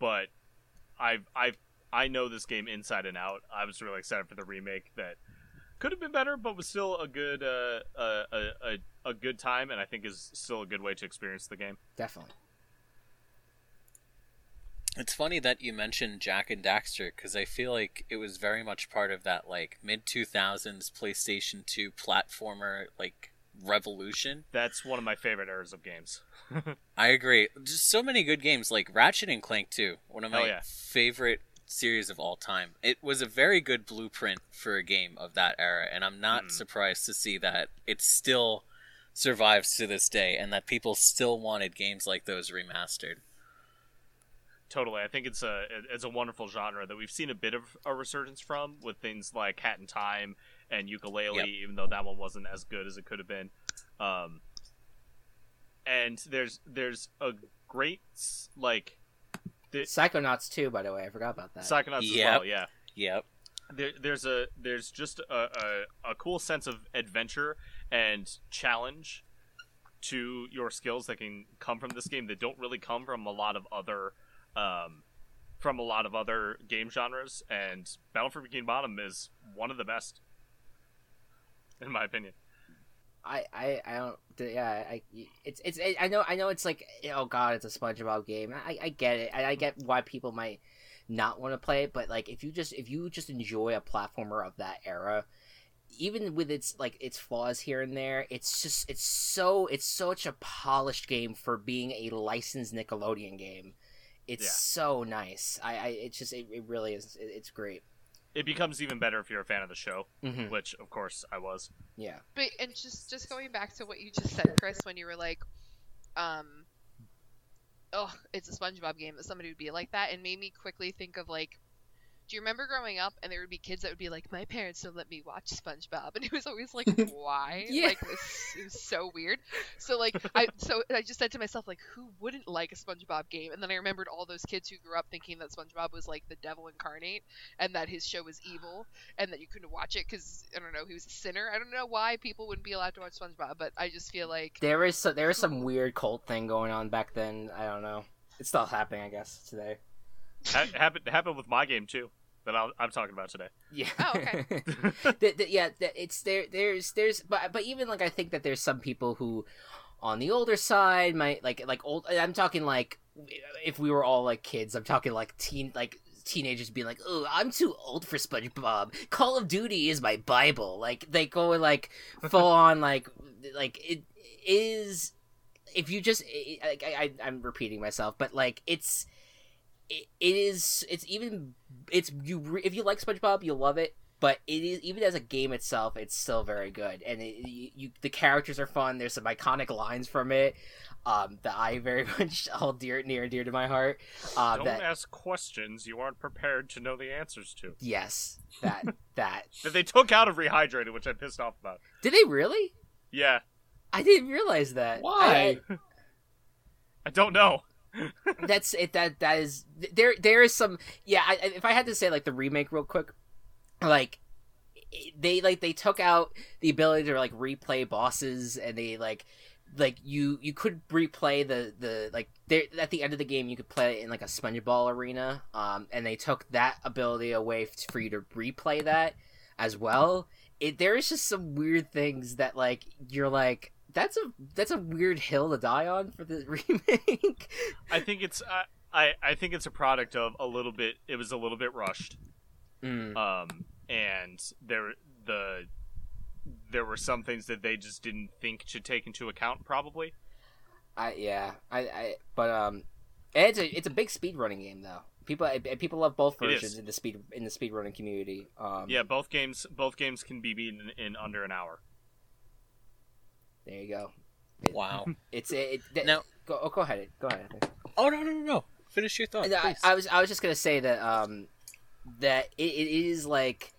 but I've I've I know this game inside and out. I was really excited for the remake that could have been better, but was still a good uh, a, a, a, a good time, and I think is still a good way to experience the game. Definitely. It's funny that you mentioned Jak and Daxter because I feel like it was very much part of that like mid two thousands PlayStation Two platformer like revolution. That's one of my favorite eras of games. I agree. Just so many good games like Ratchet and Clank too. One of my yeah. favorite series of all time. It was a very good blueprint for a game of that era, and I'm not Mm. surprised to see that it's still survives to this day, and that people still wanted games like those remastered. Totally, I think it's a it's a wonderful genre that we've seen a bit of a resurgence from with things like Hat in Time and Yooka-Laylee, Yep. even though that one wasn't as good as it could have been. Um, and there's there's a great like the, Psychonauts too, by the way. I forgot about that. Psychonauts as Yep. well, yeah. Yep. There, there's a there's just a, a, a cool sense of adventure and challenge to your skills that can come from this game that don't really come from a lot of other um, from a lot of other game genres and Battle for Bikini Bottom is one of the best in my opinion. I, I, I don't. Yeah, I. It's, it's. I know. I know. It's like, oh god, it's a SpongeBob game. I, I get it. I, I get why people might not want to play it, but like, if you just, if you just enjoy a platformer of that era, even with its like its flaws here and there, it's just, it's so, it's such a polished game for being a licensed Nickelodeon game. It's Yeah. so nice. I, I, it's just, it, it really is. It, it's great. It becomes even better if you're a fan of the show, hmm which of course I was. Yeah. But and just just going back to what you just said, Chris, when you were like, um, oh, it's a SpongeBob game that somebody would be like that, and made me quickly think of like, do you remember growing up and there would be kids that would be like, my parents don't let me watch SpongeBob, and it was always like, why? Yeah. Like this it was so weird. So like I so I just said to myself like, who wouldn't like a SpongeBob game? And then I remembered all those kids who grew up thinking that SpongeBob was like the devil incarnate, and that his show was evil, and that you couldn't watch it because I don't know he was a sinner. I don't know why people wouldn't be allowed to watch SpongeBob, but I just feel like There is so, there is some weird cult thing going on back then. I don't know. It's still happening, I guess, today. Ha- happened happened with my game too that I'll, I'm talking about today. Yeah. Oh, okay. the, the, yeah, the, it's there. There's there's but but even like I think that there's some people who, on the older side, might like like old. I'm talking like if we were all like kids. I'm talking like teen like teenagers being like, "Oh, I'm too old for SpongeBob. Call of Duty is my bible." Like they go like full on like like it is. If you just, I, I, I'm repeating myself, but like it's, it, it is, it's even, it's you. re- If you like SpongeBob, you'll love it. But it is even as a game itself, it's still very good, and it, you, you the characters are fun. There's some iconic lines from it um, that I very much hold dear, near and dear to my heart. Uh, Don't that ask questions you aren't prepared to know the answers to. yes, that that That they took out of Rehydrated, which I'm pissed off about. did they really? Yeah, I didn't realize that. Why? I- I don't know. That's it that that is there there is some yeah I, if i had to say like the remake real quick like they like they took out the ability to like replay bosses and they like like you you could replay the the like there at the end of the game you could play it in like a spongeball arena um and they took that ability away for you to replay that as well. It there is just some weird things that like you're like that's a that's a weird hill to die on for the remake I think it's I, I I think it's a product of a little bit. It was a little bit rushed. Mm. Um, and there the there were some things that they just didn't think to take into account. Probably. I yeah, I, I but um, it's a it's a big speed running game though. People people love both versions in the speed in the speedrunning community. Um, Yeah, both games both games can be beaten in under an hour. There you go. Wow. It's it. it Now- go oh, go ahead. Go ahead. oh no no no no! Finish your thought. I. I was I was just gonna say that um that it, it is like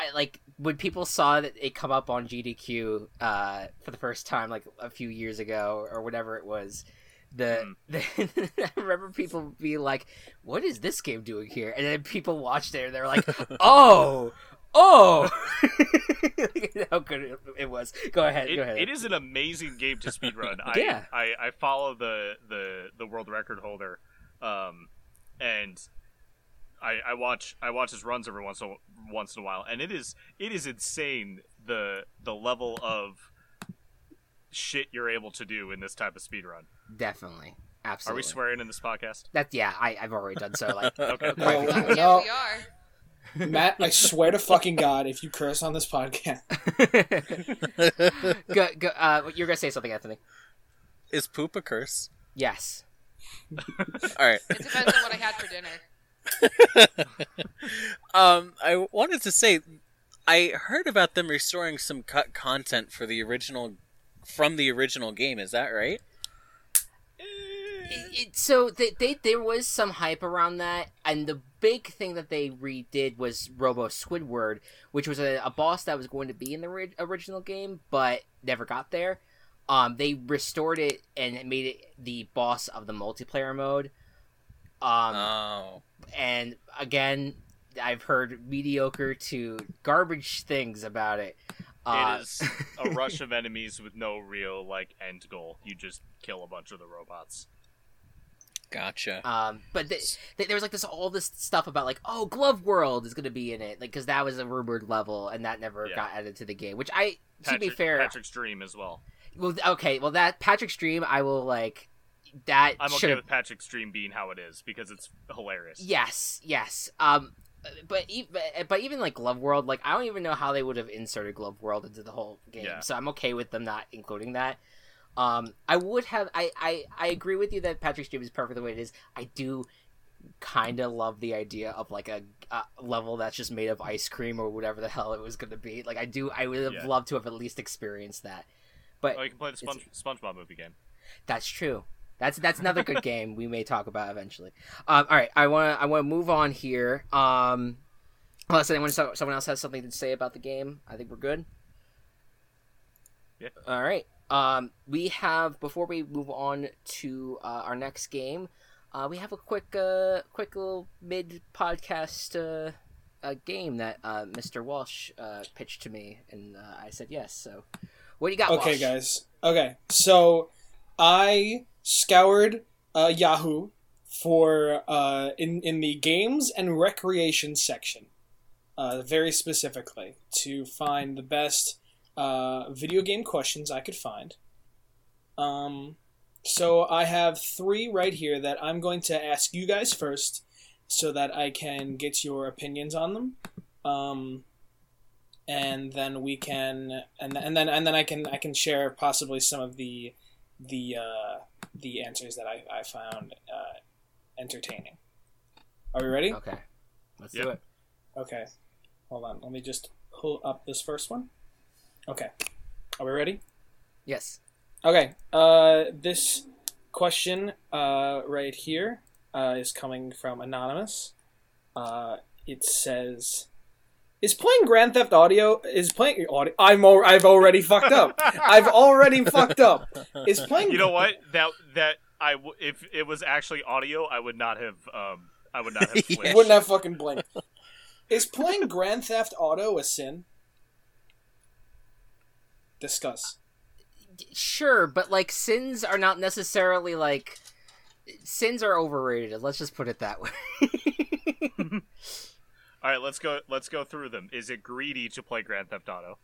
I, like when people saw that it come up on GDQ uh for the first time like a few years ago or whatever it was. The, the I remember people being like, "What is this game doing here?" And then people watched it and they're like, "Oh, oh!" How good it, it was. Go ahead. It, go ahead. it is an amazing game to speedrun. Yeah. I, I I follow the the the world record holder, um, and I I watch I watch his runs every once in a, once in a while, and it is it is insane the the level of shit you're able to do in this type of speedrun. Definitely. Absolutely. Are we swearing in this podcast? That's yeah. I, I've already done so. Like Okay. No, Right. Yeah, we are. Matt, I swear to fucking God, if you curse on this podcast, go, go, uh, you're gonna say something, Anthony. Is poop a curse? Yes. All right. It depends on what I had for dinner. um, I wanted to say, I heard about them restoring some cut content for the original, from the original game. Is that right? It, it, so they, they there was some hype around that, and the big thing that they redid was Robo Squidward, which was a, a boss that was going to be in the ri- original game, but never got there. Um, they restored it and made it the boss of the multiplayer mode. Um, oh, and again, I've heard mediocre to garbage things about it. Uh, it is a rush of enemies with no real like end goal. You just kill a bunch of the robots. Gotcha. Um, but th- th- there was like this all this stuff about like oh Glove World is gonna be in it like because that was a rumored level and that never Yeah. got added to the game. Which I to be fair, Patrick's dream as well. well okay, well that Patrick's Dream I will like that I'm should okay have with Patrick's dream being how it is because it's hilarious. yes yes um. But even, but even like Glove World, like I don't even know how they would have inserted Glove World into the whole game. Yeah. So I'm okay with them not including that. Um, I would have. I, I I agree with you that Patrick's Dream is perfect the way it is. I do kind of love the idea of like a, a level that's just made of ice cream or whatever the hell it was going to be. Like I do. I would have Yeah. loved to have at least experienced that. But Oh, you can play the Sponge, SpongeBob movie game. that's true. That's that's another good game we may talk about eventually. Um, all right, I want to I want to move on here. Um, unless anyone someone else has something to say about the game, I think we're good. Yeah. All right. Um, we have before we move on to uh, our next game, uh, we have a quick uh, quick little mid podcast uh, game that uh, Mr. Walsh uh, pitched to me, and uh, I said yes. So, what do you got? okay, Walsh? guys. Okay, so I scoured uh, Yahoo for uh, in in the games and recreation section, uh, very specifically to find the best uh, video game questions I could find. Um, so I have three right here that I'm going to ask you guys first, so that I can get your opinions on them. Um, and then we can and, and then and then I can I can share possibly some of the the uh, the answers that I, I found uh, entertaining. Are we ready? Okay, let's Yep. do it. Okay. Hold on. Let me just pull up this first one. Okay. Are we ready? Yes. Okay. Uh, this question uh, right here uh, is coming from anonymous. Uh, it says, "Is playing Grand Theft Audio is playing audio? I'm al- I've already fucked up. I've already fucked up. Is playing You know what? That that I w- if it was actually audio, I would not have um I would not have Yeah. Wouldn't have fucking blinked. Is playing Grand Theft Auto a sin? Discuss. Sure, but like sins are not necessarily like sins are overrated. Let's just put it that way. All right, let's go. Let's go through them. Is it greedy to play Grand Theft Auto?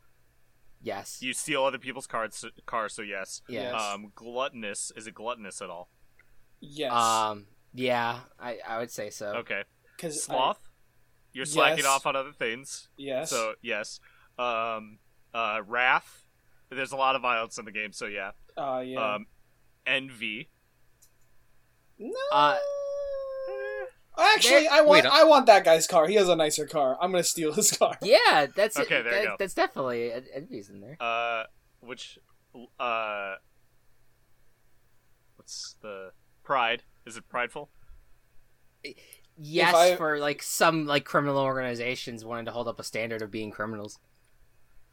yes. You steal other people's cards, cars, so yes. Yeah. Yes. Um, gluttonous. Is it gluttonous at all? Yes. Um. Yeah, I I would say so. Okay. Because Sloth. You're slacking Yes. off on other things. yes. So yes. Um. Uh. Wrath. There's a lot of violence in the game, so yeah. uh, yeah. Um. Envy. no. uh, Actually, I want Wait, I want that guy's car. He has a nicer car. I'm gonna steal his car. Yeah, that's Okay, it. there you go. That's definitely envy's in there. Uh, which, uh, what's the pride? Is it prideful? Yes, I- for like some like criminal organizations wanting to hold up a standard of being criminals.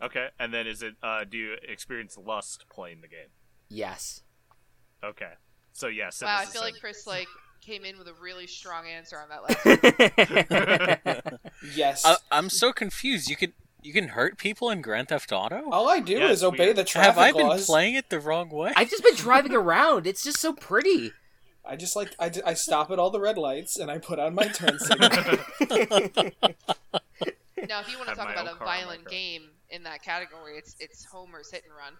Okay, and then is it? Uh, do you experience lust playing the game? Yes. Okay, so yes. Wow, I feel like Chris like came in with a really strong answer on that last one. Yes. I, I'm so confused. You can you can hurt people in Grand Theft Auto. All I do Yeah, is obey weird. the traffic Have I been laws. playing it the wrong way? I've just been driving around. It's just so pretty. I just like I, I stop at all the red lights and I put on my turn signal. now, if you want to talk about a car on my violent game in that category, it's it's Homer's Hit and Run.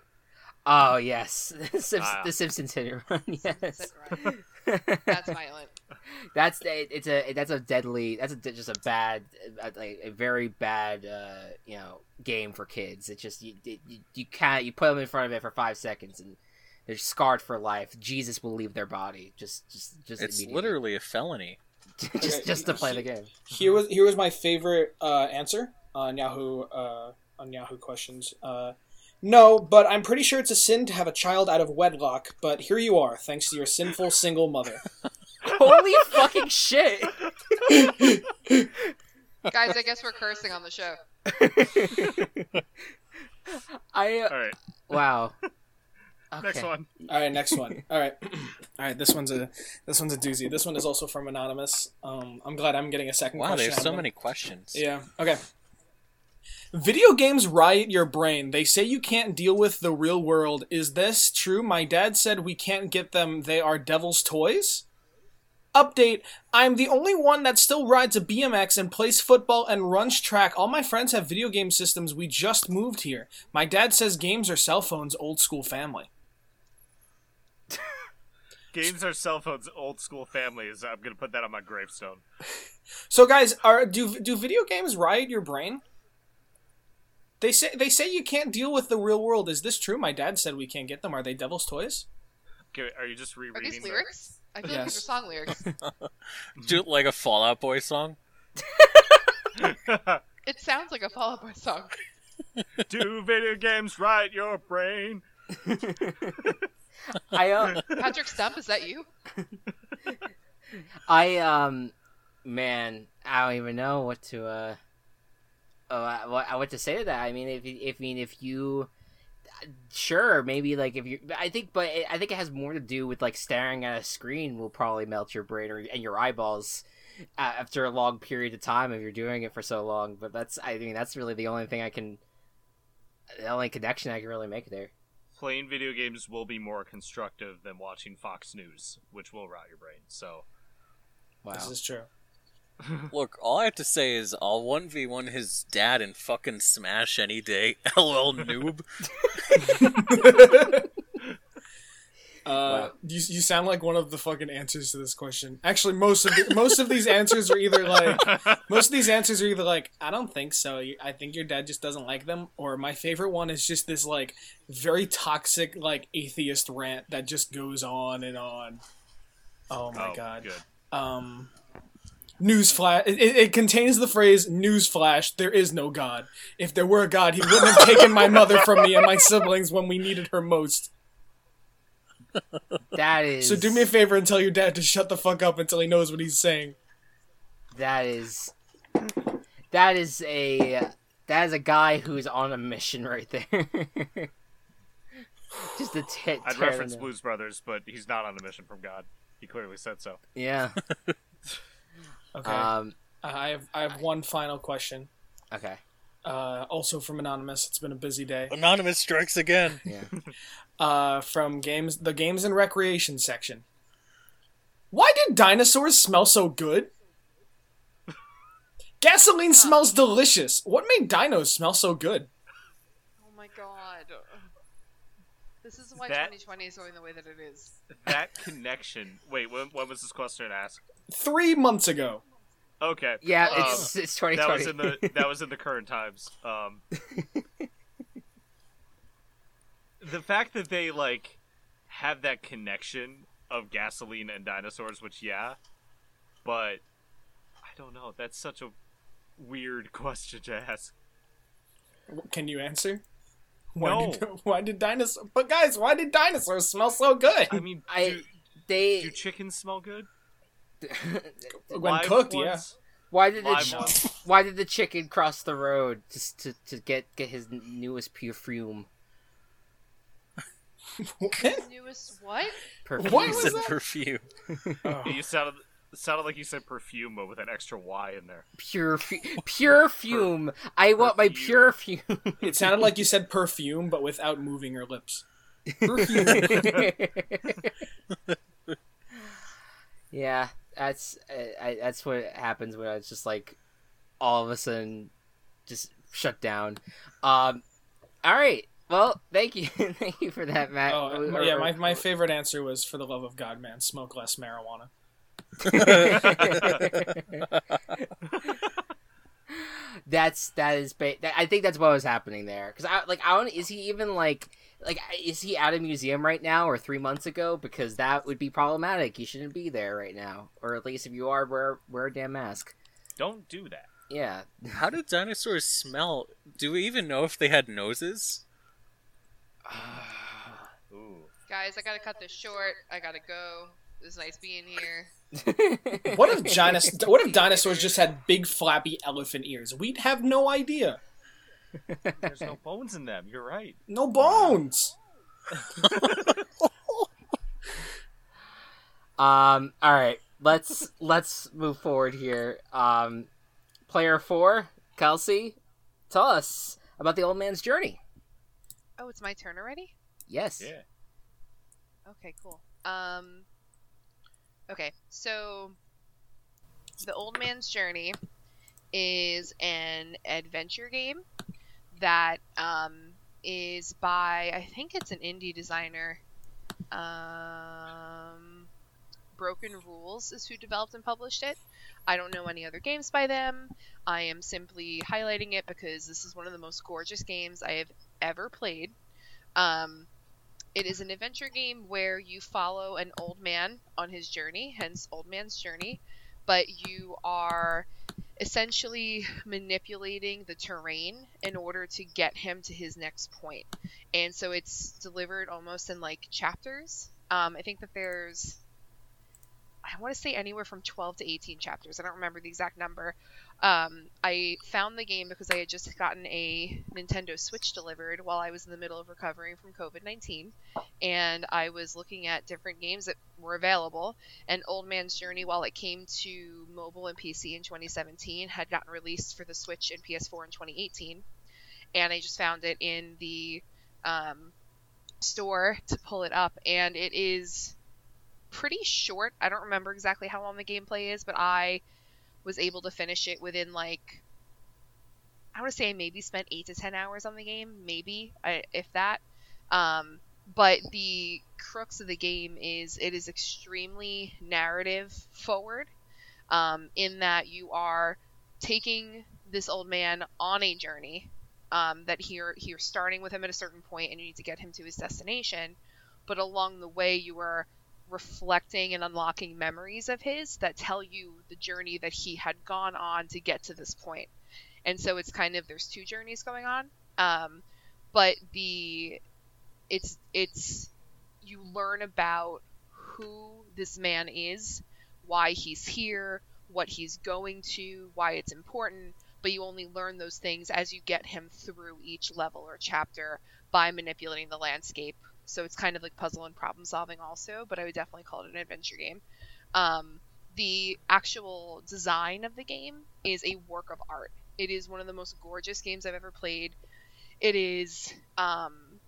Oh yes, the, Simps- Ah. the Simpsons hit and run. Yes, and Run. That's violent. that's it's a that's a deadly that's a, just a bad uh, like a very bad uh, you know game for kids. It's just you, you you can't you put them in front of it for five seconds and they're scarred for life. Jesus will leave their body just just just it's literally a felony. just Okay, just to play the game. here was here was my favorite uh, answer on Yahoo uh, on Yahoo questions. Uh, no, but I'm pretty sure it's a sin to have a child out of wedlock. But here you are, thanks to your sinful single mother. Holy fucking shit! Guys, I guess we're cursing on the show. I uh, All right, wow. Next one. All right, next one. All right, all right. This one's a this one's a doozy. This one is also from anonymous. Um, I'm glad I'm getting a second. Wow, question there's so them. many questions. Yeah. Okay. Video games riot your brain. They say you can't deal with the real world. Is this true? My dad said we can't get them. They are devil's toys. Update I'm the only one that still rides a BMX and plays football and runs track. All my friends have video game systems. We just moved here. My dad says games are cell phones, old school family. Games are cell phones. Old school families. I'm gonna put that on my gravestone. So guys, are do do video games riot your brain? They say they say you can't deal with the real world. Is this true? My dad said we can't get them. Are they devil's toys? Okay, are you just Are rereading these the- lyrics? I feel like these are Yes. song lyrics. Do like a Fall Out Boy song. It sounds like a Fall Out Boy song. Do video games right your brain? I uh, Patrick Stump, is that you? I um, man, I don't even know what to uh, I- what what to say to that. I mean, if you- if mean if you, sure, maybe like if you, I think, but it, I think it has more to do with like staring at a screen will probably melt your brain or and your eyeballs uh, after a long period of time if you're doing it for so long. But that's, I mean, that's really the only thing I can, the only connection I can really make there. Playing video games will be more constructive than watching Fox News, which will rot your brain. So, Wow. This is true. Look, all I have to say is I'll one v one his dad and fucking smash any day. LOL noob. Uh, you, you sound like one of the fucking answers to this question. Actually, most of the, most of these answers are either like most of these answers are either like I don't think so. I think your dad just doesn't like them, or my favorite one is just this like very toxic like atheist rant that just goes on and on. Oh my oh, god. good. Um, newsflash. It, it contains the phrase "newsflash." There is no God. If there were a God, he wouldn't have taken my mother from me and my siblings when we needed her most. That is. So do me a favor and tell your dad to shut the fuck up until he knows what he's saying. That is that is a that is a guy who's on a mission right there. Just a tit. I'd reference Blues Brothers, but he's not on a mission from God. He clearly said so. Yeah. Okay. Um. I have I have one final question. Okay. Uh, also from anonymous. It's been a busy day. Anonymous strikes again. Yeah. Uh, from games the games and recreation section. Why did dinosaurs smell so good? Gasoline smells delicious. What made dinos smell so good? Oh my god. This is why That- 2020 is going the way that it is. That connection. Wait, when, when was this question asked? Three months ago. Okay. Yeah. Um, It's it's twenty that was in the that was in the current times. Um, the fact that they like have that connection of gasoline and dinosaurs, which yeah, but I don't know. That's such a weird question to ask. Can you answer? Why No. Did, why did dinosaurs? But guys, why did dinosaurs smell so good? I mean, I do, they do chickens smell good? when Live cooked, yeah. why did the ch- why did the chicken cross the road just to, to get get his newest perfume? Newest what? Perfume. What You was that? perfume. Oh. You sounded sounded like you said perfume but with an extra Y in there. Pure fu- pure fume. I want my pure fume. It sounded like you said perfume, but without moving your lips. Perfume. yeah, that's uh, I, that's what happens when it's just like all of a sudden just shut down. Um, all right. Well, thank you, thank you for that, Matt. Oh Or- yeah, or- my, my favorite answer was for the love of God, man, smoke less marijuana. that's that is ba- that, I think that's what was happening there because I like I don't is he even like like is he at a museum right now or three months ago because that would be problematic. You shouldn't be there right now, or at least if you are, wear wear a damn mask. Don't do that. Yeah, How did dinosaurs smell? Do we even know if they had noses? Ooh. Guys, I gotta cut this short. I gotta go. It was nice being here. What if dinos- What if dinosaurs just had big flappy elephant ears? We'd have no idea. There's no bones in them. You're right. No bones. Um. All right. Let's let's move forward here. Um, player four, Kelsey, tell us about the old man's journey. Oh, it's my turn already? Yes. Yeah. Okay, cool. Um Okay, so The Old Man's Journey is an adventure game that um is by I think it's an indie designer. Um Broken Rules is who developed and published it. I don't know any other games by them. I am simply highlighting it because this is one of the most gorgeous games I have ever played. Um, it is an adventure game where you follow an old man on his journey, hence Old Man's Journey, but you are essentially manipulating the terrain in order to get him to his next point. And so it's delivered almost in like chapters. Um, I think that there's, I want to say anywhere from 12 to 18 chapters. I don't remember the exact number. Um, I found the game because I had just gotten a Nintendo Switch delivered while I was in the middle of recovering from COVID 19. And I was looking at different games that were available. And Old Man's Journey, while it came to mobile and PC in 2017, had gotten released for the Switch and PS4 in 2018. And I just found it in the um, store to pull it up. And it is pretty short. I don't remember exactly how long the gameplay is, but I was able to finish it within like I want to say maybe spent eight to ten hours on the game, maybe if that. Um, but the crux of the game is it is extremely narrative forward, um, in that you are taking this old man on a journey. Um, that here you're starting with him at a certain point, and you need to get him to his destination. But along the way, you are reflecting and unlocking memories of his that tell you the journey that he had gone on to get to this point. And so it's kind of there's two journeys going on. Um, but the it's it's you learn about who this man is, why he's here, what he's going to, why it's important, but you only learn those things as you get him through each level or chapter by manipulating the landscape so it's kind of like puzzle and problem solving also but i would definitely call it an adventure game. Um, the actual design of the game is a work of art. It is one of the most gorgeous games i've ever played. It is um,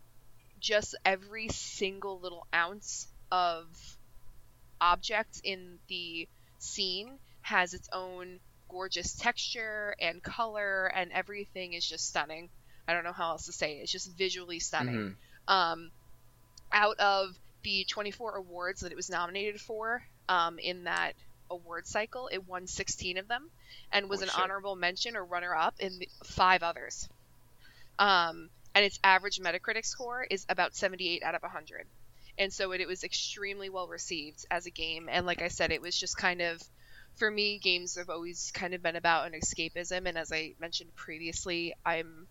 just every single little ounce of object in the scene has its own gorgeous texture and color and everything is just stunning. I don't know how else to say it. It's just visually stunning. Mhm. um, out of the 24 awards that it was nominated for um, in that award cycle, it won 16 of them and was Oh, an shit. honorable mention or runner up in the- five others. Um, and its average Metacritic score is about 78 out of 100. And so it, it was extremely well received as a game. And like I said, it was just kind of for me, games have always kind of been about an escapism, and as I mentioned previously, I'm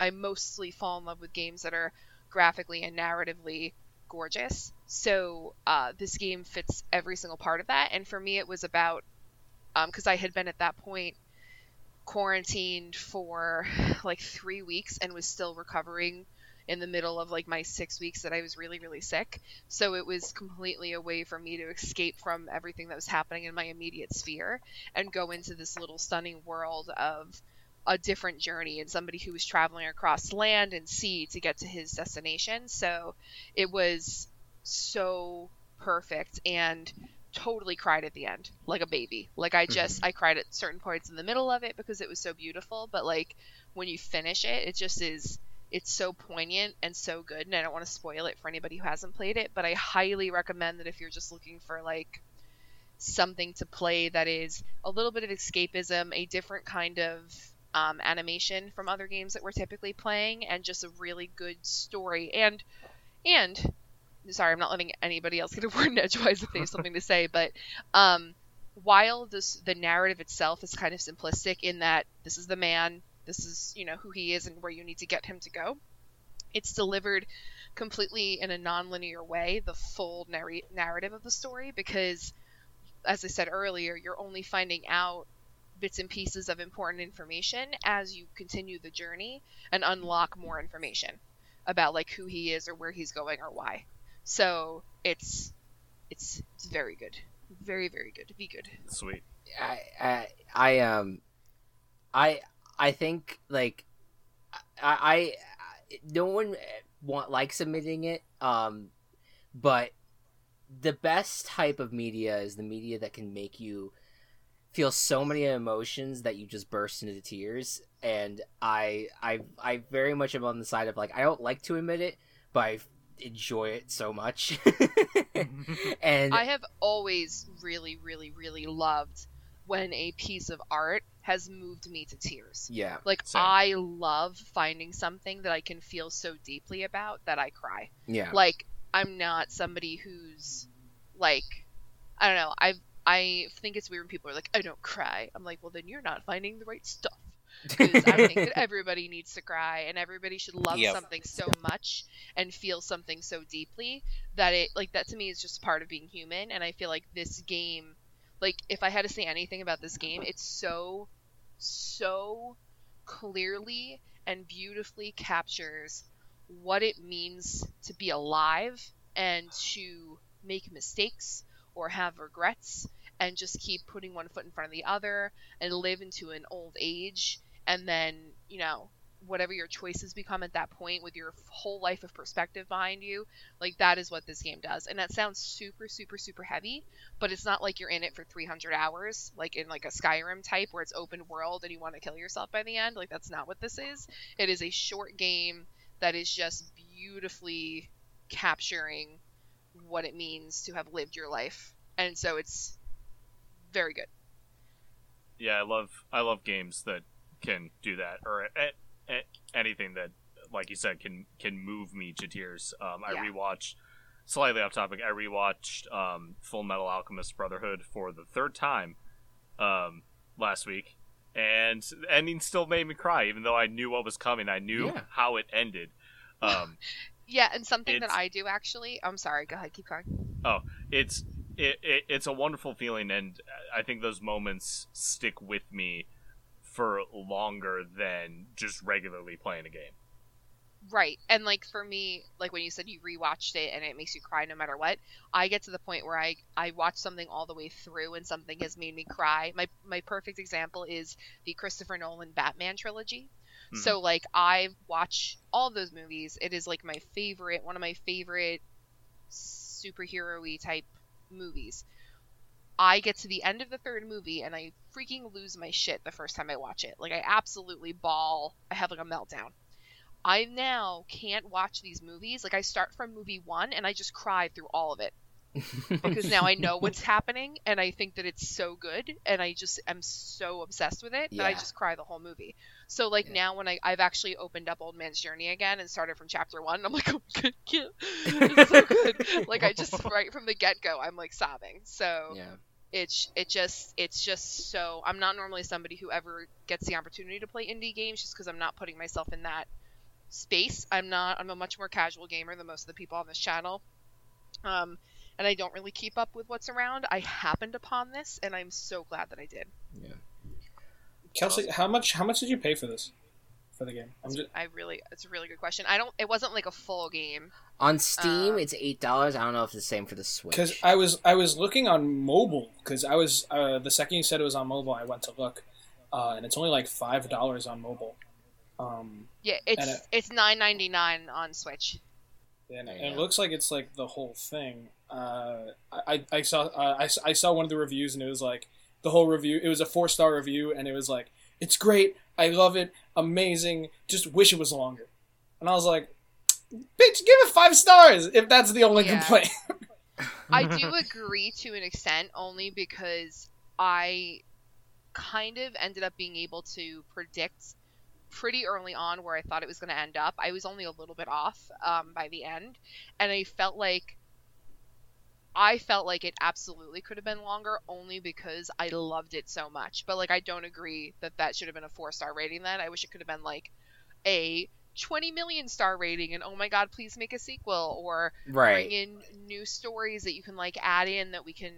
I mostly fall in love with games that are graphically and narratively gorgeous. So uh, this game fits every single part of that, and for me, it was about because I had been at that point quarantined for like three weeks and was still recovering in the middle of like my six weeks that I was really, really sick. So it was completely a way for me to escape from everything that was happening in my immediate sphere and go into this little stunning world of a different journey and somebody who was traveling across land and sea to get to his destination. So it was so perfect and totally cried at the end like a baby like i mm-hmm. just i cried at certain points in the middle of it because it was so beautiful but like when you finish it it just is it's so poignant and so good and i don't want to spoil it for anybody who hasn't played it but i highly recommend that if you're just looking for like something to play that is a little bit of escapism a different kind of um, animation from other games that we're typically playing and just a really good story. And and sorry, I'm not letting anybody else get a word in edgewise if they have something to say, but um, while this the narrative itself is kind of simplistic in that this is the man, this is you know who he is and where you need to get him to go, it's delivered completely in a non-linear way, the full narr- narrative of the story, because as I said earlier, you're only finding out bits and pieces of important information as you continue the journey and unlock more information about like who he is or where he's going or why. So it's it's it's very good, very very good. Be good. Sweet. I, I, I um, I, I think like, I, I no one want likes submitting it. Um, but the best type of media is the media that can make you feel so many emotions that you just burst into tears. And I, I, I very much am on the side of like I don't like to admit it, but I enjoy it so much. and I have always really, really, really loved when a piece of art has moved me to tears. yeah, Like Same. I love finding something that I can feel so deeply about that I cry. yeah, Like I'm not somebody who's like I don't know. I I think it's weird when people are like I don't cry. I'm like, well then you're not finding the right stuff. Because I think that everybody needs to cry and everybody should love Yep. something so much and feel something so deeply that it like that to me is just part of being human and I feel like this game like if I had to say anything about this game, it's so so clearly and beautifully captures what it means to be alive and to make mistakes or have regrets and just keep putting one foot in front of the other and live into an old age. And then you know whatever your choices become at that point with your whole life of perspective behind you like that is what this game does. And that sounds super super super heavy but it's not like you're in it for 300 hours like in like a skyrim type where it's open world and you want to kill yourself by the end. Like that's not what this is. It is a short game that is just beautifully capturing what it means to have lived your life. And so it's very good Yeah, I love I love games that can do that, or a, a, anything that, like you said, can can move me to tears. Um, I Yeah. rewatched slightly off topic. I rewatched um, Full Metal Alchemist Brotherhood for the third time um, last week, and the ending still made me cry, even though I knew what was coming. I knew Yeah. how it ended. Um, yeah and something that i do actually i'm sorry go ahead keep going Oh, it's it, it it's a wonderful feeling and i think those moments stick with me for longer than just regularly playing a game Right. And like for me, like when you said you rewatched it and it makes you cry no matter what, I get to the point where I I watch something all the way through and something has made me cry. My my perfect example is the Christopher Nolan Batman trilogy. Mhm. So like I watch all those movies. It is like my favorite, one of my favorite superhero-y type movies. I get to the end of the third movie and I freaking lose my shit the first time I watch it. Like I absolutely ball. I have like a meltdown. I now can't watch these movies. Like I start from movie one and I just cry through all of it because now I know what's happening and I think that it's so good and I just am so obsessed with it that I just cry the whole movie. So like Yeah. now when I I've actually opened up Old Man's Journey again and started from chapter one, I'm like, oh god, yeah, it's so good. like I just right from the get go, I'm like sobbing. So yeah. It's it just it's just so I'm not normally somebody who ever gets the opportunity to play indie games just because I'm not putting myself in that space. I'm not I'm a much more casual gamer than most of the people on this channel. Um, and I don't really keep up with what's around. I happened upon this, and I'm so glad that I did. Kelsey, how much how much did you pay for this? For the game? I'm just I really, it's a really good question. I don't. It wasn't like a full game. On Steam, Uh, it's eight dollars. I don't know if it's the same for the Switch. because I was I was looking on mobile because I was uh, the second you said it was on mobile, I went to look, uh, and it's only like five dollars on mobile. Um, Yeah, it's it- it's nine ninety nine on Switch. and, There and it looks like it's like the whole thing. Uh, I I saw uh, I, s- I saw one of the reviews and it was like the whole review. It was a four star review and it was like it's great. I love it. Amazing. Just wish it was longer. And I was like, bitch, give it five stars if that's the only Yeah. complaint. I do agree to an extent, only because I kind of ended up being able to predict pretty early on where I thought it was going to end up. I was only a little bit off um, by the end, and I felt like I felt like it absolutely could have been longer, only because I loved it so much. But like, I don't agree that that should have been a four star rating. Then I wish it could have been like a 20 million star rating, and oh my god, please make a sequel, or right. bring in new stories that you can like add in that we can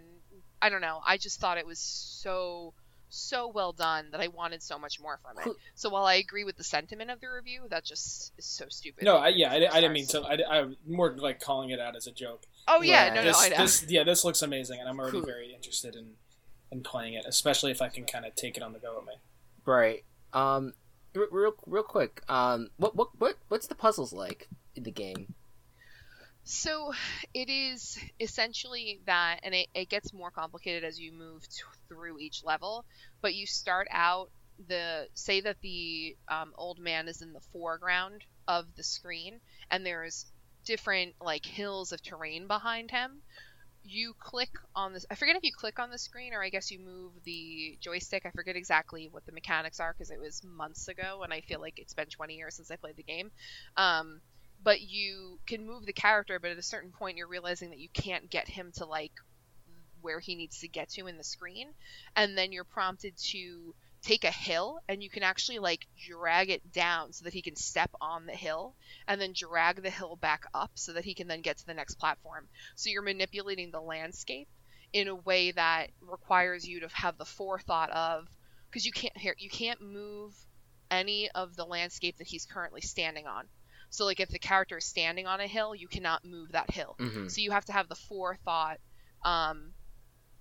I don't know. I just thought it was so so well done that I wanted so much more from it. So while I agree with the sentiment of the review, that just is so stupid. no, I, yeah, I, I didn't mean to. I, I'm more like calling it out as a joke. Oh yeah, Right. no, no, this, I know. this, yeah, this looks amazing, and I'm already Cool. very interested in in playing it, especially if I can kind of take it on the go with me. Right. Um, r- real, real quick. Um, what, what, what, what's the puzzles like in the game? So it is essentially that, and it, it gets more complicated as you move t- through each level. But you start out the say that the um, old man is in the foreground of the screen, and there's different like hills of terrain behind him. You click on this. I forget if you click on the screen or I guess you move the joystick. I forget exactly what the mechanics are because it was months ago, and I feel like it's been 20 years since I played the game. Um, but you can move the character but at a certain point you're realizing that you can't get him to like where he needs to get to in the screen and then you're prompted to take a hill and you can actually like drag it down so that he can step on the hill and then drag the hill back up so that he can then get to the next platform so you're manipulating the landscape in a way that requires you to have the forethought of because you can't you can't move any of the landscape that he's currently standing on so like if the character is standing on a hill, you cannot move that hill. Mm-hmm. So you have to have the forethought um,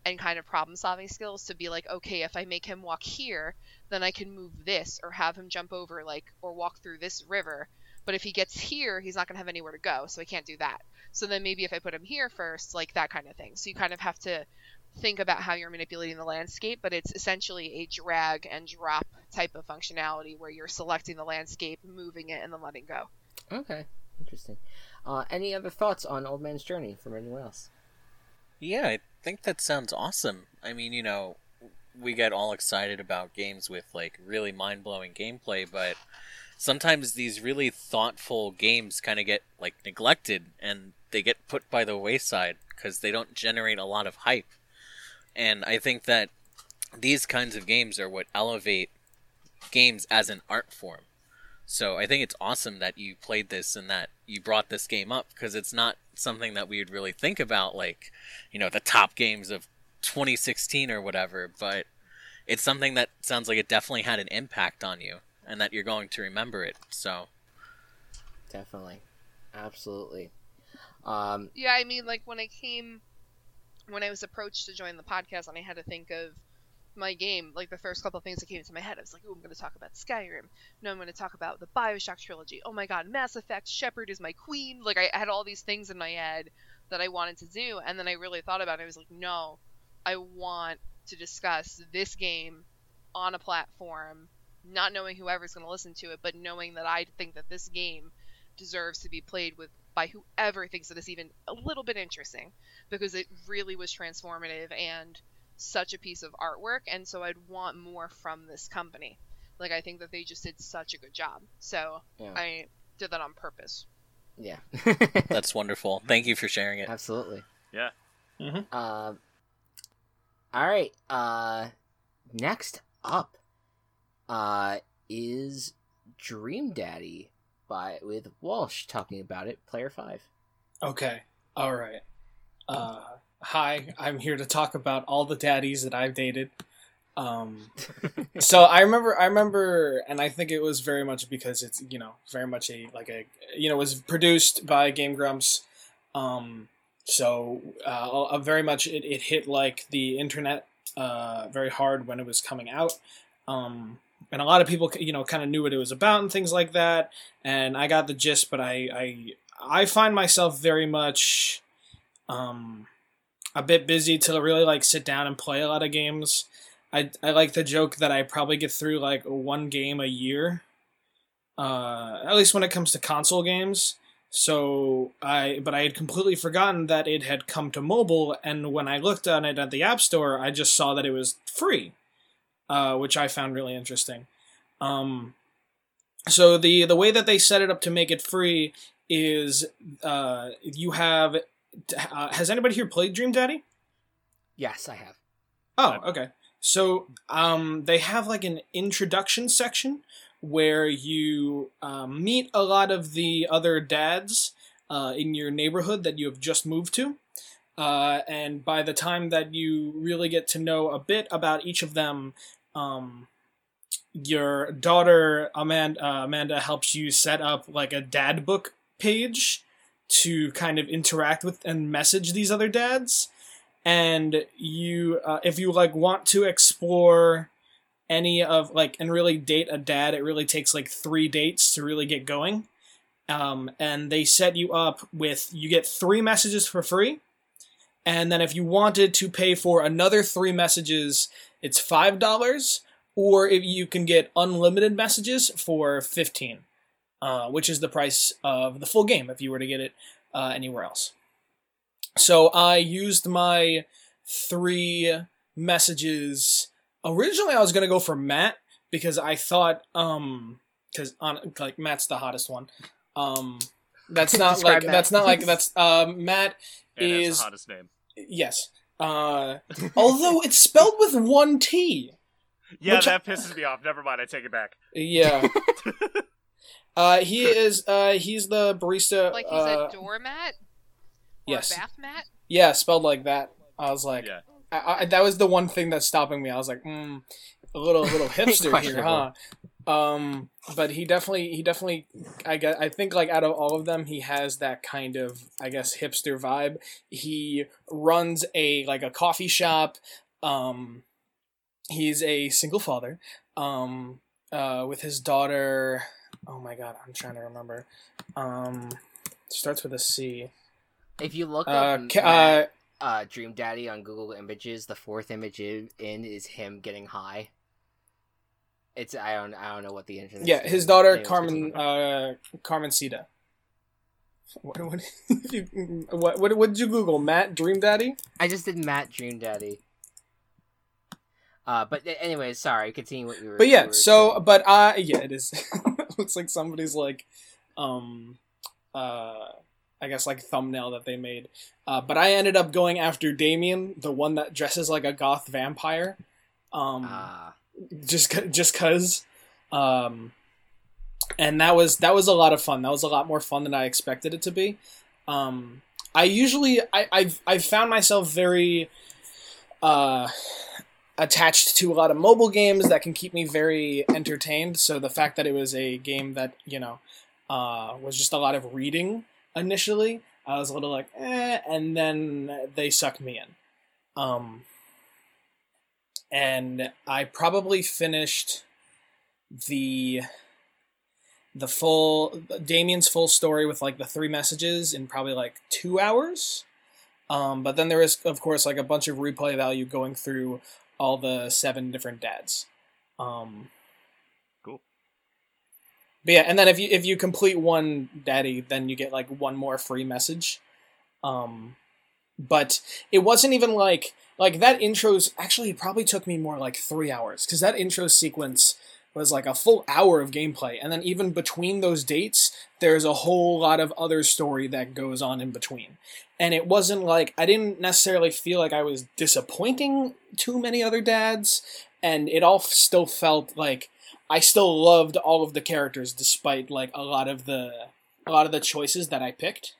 and kind of problem solving skills to be like, okay, if I make him walk here, then I can move this or have him jump over like or walk through this river. But if he gets here, he's not going to have anywhere to go, so I can't do that. So then maybe if I put him here first, like that kind of thing. So you kind of have to think about how you're manipulating the landscape, but it's essentially a drag and drop type of functionality where you're selecting the landscape, moving it, and then letting go. Okay. Interesting. Uh, any other thoughts on Old Man's Journey from anyone else? Yeah, I think that sounds awesome. I mean, you know, we get all excited about games with like really mind blowing gameplay, but sometimes these really thoughtful games kind of get like neglected and they get put by the wayside because they don't generate a lot of hype. And I think that these kinds of games are what elevate games as an art form. So I think it's awesome that you played this and that you brought this game up because it's not something that we would really think about, like, you know, the top games of 2016 or whatever, but it's something that sounds like it definitely had an impact on you and that you're going to remember it. So, Definitely. Absolutely. Um, Yeah, I mean, like when I came, when I was approached to join the podcast, and I had to think of my game, like the first couple things that came into my head, I was like, "Oh, I'm going to talk about Skyrim. No, I'm going to talk about the Bioshock trilogy. Oh my God, Mass Effect. Shepard is my queen. Like I, I had all these things in my head that I wanted to do, and then I really thought about it. I was like, no, I want to discuss this game on a platform, not knowing whoever's going to listen to it, but knowing that I think that this game deserves to be played with by whoever thinks that it's even a little bit interesting because it really was transformative and such a piece of artwork and so I'd want more from this company. Like I think that they just did such a good job. So Yeah. I did that on purpose. yeah. that's wonderful. Thank you for sharing it. Absolutely. Yeah. Mhm. Um, All right. Uh, next up, uh, is Dream Daddy by with Walsh talking about it. Player five. Okay. All right. Uh, hi, I'm here to talk about all the daddies that I've dated. Um, so I remember, I remember, and I think it was very much because it's you know very much a like a you know was produced by Game Grumps. Um, so uh, very much it, it hit like the internet uh, very hard when it was coming out. Um, and a lot of people you know kind of knew what it was about and things like that. And I got the gist, but I I I find myself very much um, a bit busy to really like sit down and play a lot of games. I, I like the joke that I probably get through like one game a year, uh, at least when it comes to console games. So I, but I had completely forgotten that it had come to mobile, and when I looked on it at the App Store, I just saw that it was free, uh, which I found really interesting. Um, so the the way that they set it up to make it free is uh, you have. Uh, has anybody here played Dream Daddy? Yes, I have. Oh, okay. So um, they have like an introduction section where you um, meet a lot of the other dads uh, in your neighborhood that you have just moved to. Uh, and by the time that you really get to know a bit about each of them, um, your daughter Amanda, uh, Amanda helps you set up like a dad book page to kind of interact with and message these other dads. And you uh, if you like want to explore any of like and really date a dad it really takes like three dates to really get going. Um, and they set you up with you get three messages for free. And then if you wanted to pay for another three messages it's five dollars. Or if you can get unlimited messages for 15 uh, which is the price of the full game if you were to get it uh, anywhere else so I used my three messages. Originally, I was gonna go for Matt because I thought, um, because on like Matt's the hottest one. Um, that's not like Matt. that's not like that's um Matt And is the hottest name. yes. Uh, although it's spelled with one T. Yeah, Which I- that pisses me off. Never mind. I take it back. Yeah. uh, he is. Uh, he's the barista. Like he's uh, a doormat or yes. a bath mat. Yeah, spelled like that. I was like, Yeah. I, I, that was the one thing that's stopping me. I was like, mm, a little, a little hipster here, huh? Um, but he definitely, he definitely, I guess, I think like out of all of them, he has that kind of, I guess, hipster vibe. He runs a like a coffee shop. Um, he's a single father. Um, uh, with his daughter. Oh my god, I'm trying to remember. Um, starts with a C. If you look Uh, up uh, uh, Dream Daddy on Google Images, the fourth image in is him getting high. It's I don't I don't know what the internet. Yeah, his daughter. Carmen uh Carmensita. What what what what, what did you Google? Matt Dream Daddy? I just did Matt Dream Daddy. Uh, but anyway, sorry. Continue what you were. But yeah, were so saying. but uh yeah, it is. looks like somebody's like um uh I guess like thumbnail that they made. Uh, but I ended up going after Damien, the one that dresses like a goth vampire. Um Ah, just just cuz um and that was that was a lot of fun that was a lot more fun than i expected it to be um i usually i i've, I've found myself very uh attached to a lot of mobile games that can keep me very entertained so the fact that it was a game that you know uh was just a lot of reading initially i was a little like eh and then they sucked me in um and I probably finished the the full Damien's full story with like the three messages in probably like two hours. Um, but then there is of course like a bunch of replay value going through all the seven different dads. Um, Cool. But yeah, and then if you if you complete one daddy, then you get like one more free message. Um, but it wasn't even like like that intro's actually it probably took me more like three hours because that intro sequence was like a full hour of gameplay, and then even between those dates, there's a whole lot of other story that goes on in between. And it wasn't like I didn't necessarily feel like I was disappointing too many other dads, and it all still felt like I still loved all of the characters despite like a lot of the a lot of the choices that I picked.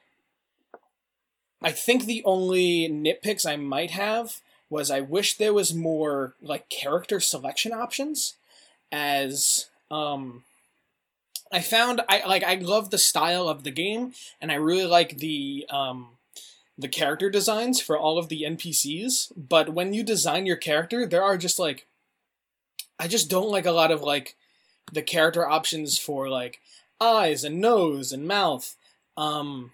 I think the only nitpicks I might have was I wish there was more like character selection options as um I found I like I love the style of the game and I really like the um the character designs for all of the NPCs, but when you design your character, there are just like I just don't like a lot of like the character options for like eyes and nose and mouth. Um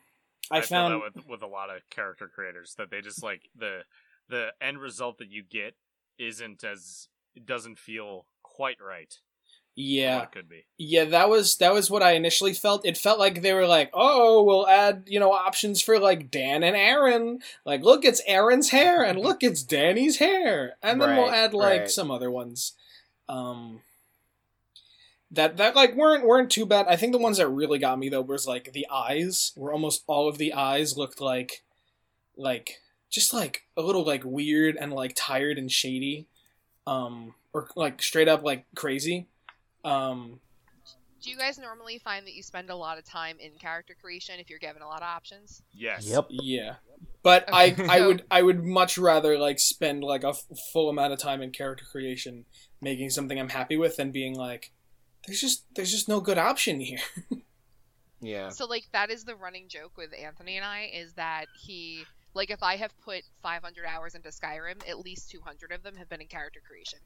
I, feel found that with, with a lot of character creators that they just like the the end result that you get isn't as it doesn't feel quite right. yeah. what could be. Yeah, that was that was what I initially felt. It felt like they were like, "Oh, we'll add, you know, options for like Dan and Arin. Like, look, it's Arin's hair and look, it's Danny's hair." And then we'll add like right. some other ones. Um that that like weren't weren't too bad. I think the ones that really got me though was like the eyes, where almost all of the eyes looked like like just like a little like weird and like tired and shady. Um or like straight up like crazy. Um Do you guys normally find that you spend a lot of time in character creation if you're given a lot of options? Yes. Yep. Yeah, but I Okay. I So- would I would much rather like spend like a f- full amount of time in character creation, making something I'm happy with, than being like, there's just there's just no good option here. Yeah. So like that is the running joke with Anthony and I is that he like if I have put 500 hours into Skyrim, at least 200 of them have been in character creation.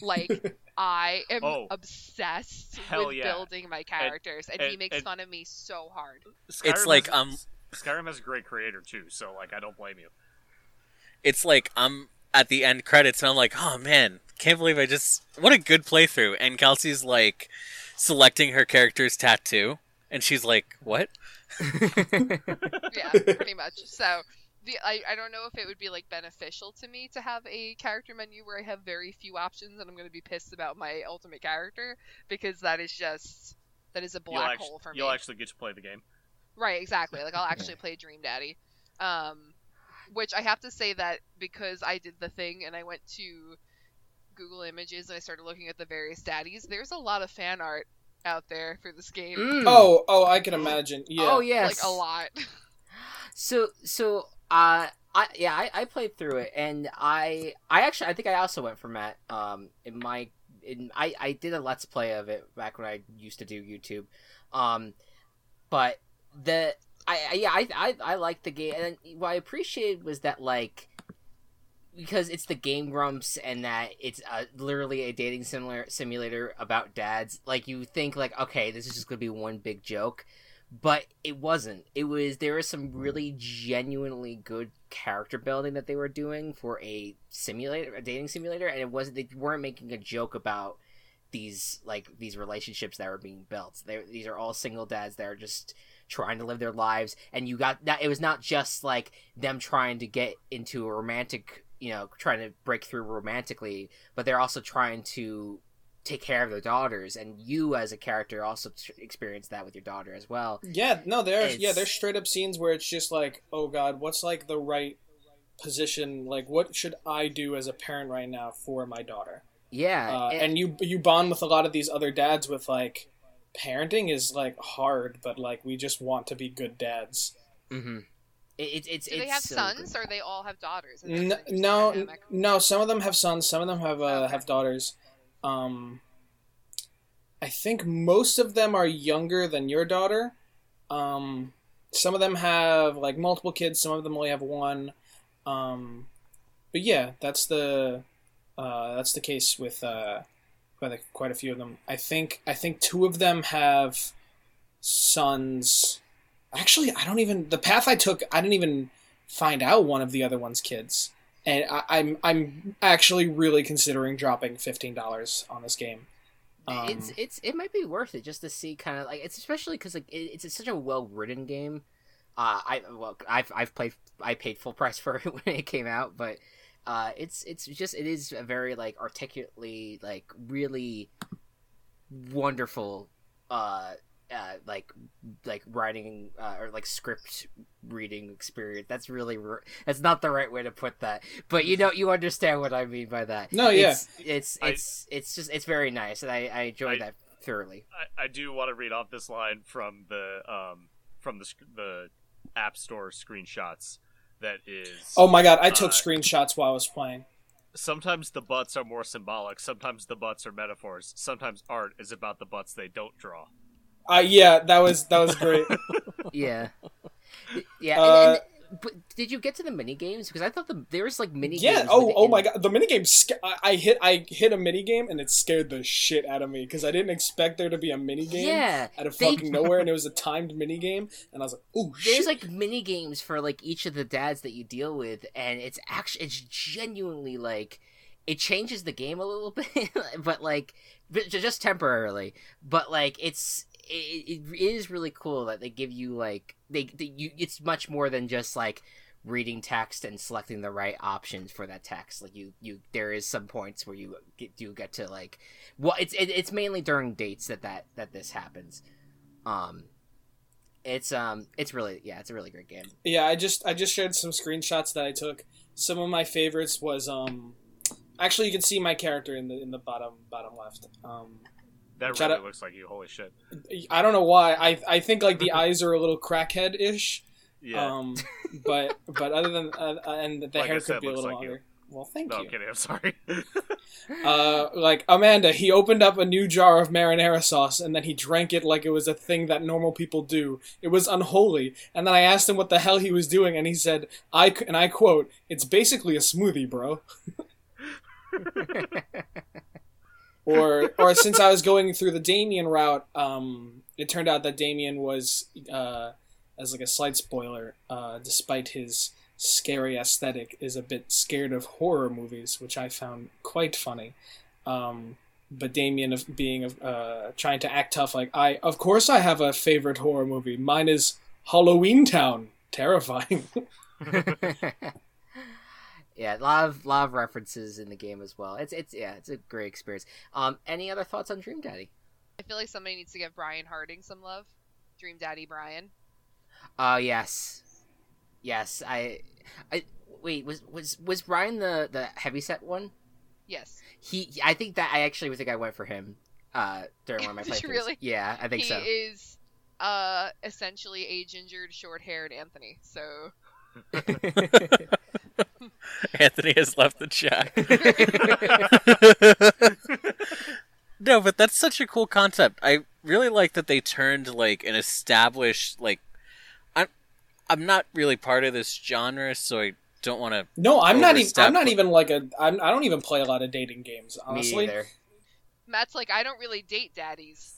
Like I am Oh. obsessed with yeah. building my characters, and, he and- makes and- fun of me so hard. Skyrim It's like, has- um, Skyrim has a great creator too, so like I don't blame you. It's like I'm at the end credits and I'm like, oh man, can't believe I just what a good playthrough. And Kelsey's like selecting her character's tattoo, and she's like, what? yeah, pretty much. So the I, I don't know if it would be like beneficial to me to have a character menu where I have very few options and I'm going to be pissed about my ultimate character because that is just that is a You'll black actually, hole for me. you'll actually get to play the game. Right, exactly. Like I'll actually play Dream Daddy. Um which I have to say that because I did the thing and I went to Google Images and I started looking at the various daddies, there's a lot of fan art out there for this game. Mm. oh oh, I can imagine. Yeah. Oh yes. Like a lot. So so uh I yeah I, I played through it and I I actually I think I also went for Matt um in my in I I did a let's play of it back when I used to do YouTube. Um but the I, I yeah I I I liked the game and what I appreciated was that like because it's the Game Grumps and that it's uh, literally a dating similar simulator about dads like you think like okay this is just gonna be one big joke but it wasn't. It was there was some really genuinely good character building that they were doing for a simulator, a dating simulator, and it wasn't. They weren't making a joke about these like these relationships that were being built. They, these are all single dads that are just trying to live their lives, and you got that. It was not just like them trying to get into a romantic, you know, trying to break through romantically, but they're also trying to take care of their daughters and you as a character also t- experience that with your daughter as well Yeah, no, there's yeah, there's straight up scenes where it's just like, oh god, what's like the right position? Like, what should I do as a parent right now for my daughter? yeah Uh, and- and you you bond with a lot of these other dads with like, parenting is like hard, but like we just want to be good dads. mm-hmm. It, it, it's Do they it's have so sons good. or they all have daughters? And that's N- an interesting no, no. Some of them have sons. Some of them have uh, Okay. have daughters. Um, I think most of them are younger than your daughter. Um, some of them have like multiple kids. Some of them only have one. Um, but yeah, that's the uh, that's the case with uh, quite a, quite a few of them. I think I think two of them have sons. Actually, I don't even the path I took. I didn't even find out one of the other one's kids, and I, I'm I'm actually really considering dropping fifteen dollars on this game. Um, it's it's it might be worth it just to see kind of like it's especially because like it, it's such a well written game. Uh, I well I've I've played I paid full price for it when it came out, but uh, it's it's just it is a very like articulately like really wonderful uh uh, like like writing uh, or like script reading experience. That's really r- that's not the right way to put that, but you know you understand what I mean by that. No, yeah. it's it's I- it's, it's just it's very nice, and I I enjoyed I- that thoroughly. I, I do want to read off this line from the um from the the App Store screenshots. That is. Oh my god, I took Uh, screenshots while I was playing. Sometimes the butts are more symbolic. Sometimes the butts are metaphors. Sometimes art is about the butts they don't draw. Uh, yeah, that was that was great. Yeah, yeah. Uh, and, and, but did you get to the mini games? Because I thought the there was like mini yeah. games. Oh, within- oh my god, the minigame. Sca- I, I hit I hit a minigame and it scared the shit out of me because I didn't expect there to be a minigame Yeah, out of they- fucking nowhere, and it was a timed mini game, and I was like, oh there's shit. like mini games for like each of the dads that you deal with, and it's actually it's genuinely like it changes the game a little bit, but like but just temporarily. But like it's it, it is really cool that they give you like they, they you it's much more than just like reading text and selecting the right options for that text like you you there is some points where you get do get to like well it's it, it's mainly during dates that that that this happens um it's um it's really yeah it's a really great game Yeah, I just I just shared some screenshots that I took. Some of my favorites was um actually you can see my character in the in the bottom bottom left. Um That Shut really up. looks like you. Holy shit. I don't know why. I I think like the eyes are a little crackhead ish. Yeah. Um but but other than uh, uh, and the Like hair said, could be a little like you. longer. Well, thank no, you. I'm kidding. I'm sorry. Uh, like Amanda, he opened up a new jar of marinara sauce and then he drank it like it was a thing that normal people do. It was unholy. And then I asked him what the hell he was doing, and he said, "I and I quote, it's basically a smoothie, bro." Or or since I was going through the Damien route, um, it turned out that Damien was, uh, as like a slight spoiler, uh, despite his scary aesthetic, is a bit scared of horror movies, which I found quite funny. Um, but Damien of being of uh, trying to act tough, like I, of course, I have a favorite horror movie. Mine is Halloweentown. Terrifying. yeah a lot of lot of references in the game as well it's it's yeah it's a great experience um any other thoughts on dream daddy I feel like somebody needs to give Brian Harding some love. Dream Daddy Brian. uh yes yes i i wait was was was brian the the heavyset one Yes. he i think that i actually think i went for him uh during one of my playthroughs really? yeah i think he so He is uh essentially a gingered, short-haired Anthony. So Anthony has left the chat. no, but that's such a cool concept. I really like that they turned like an established like I'm I'm not really part of this genre, so I don't want to No, I'm not even. I'm not even like a. I'm, I don't even play a lot of dating games. Honestly, either Matt's like, I don't really date daddies.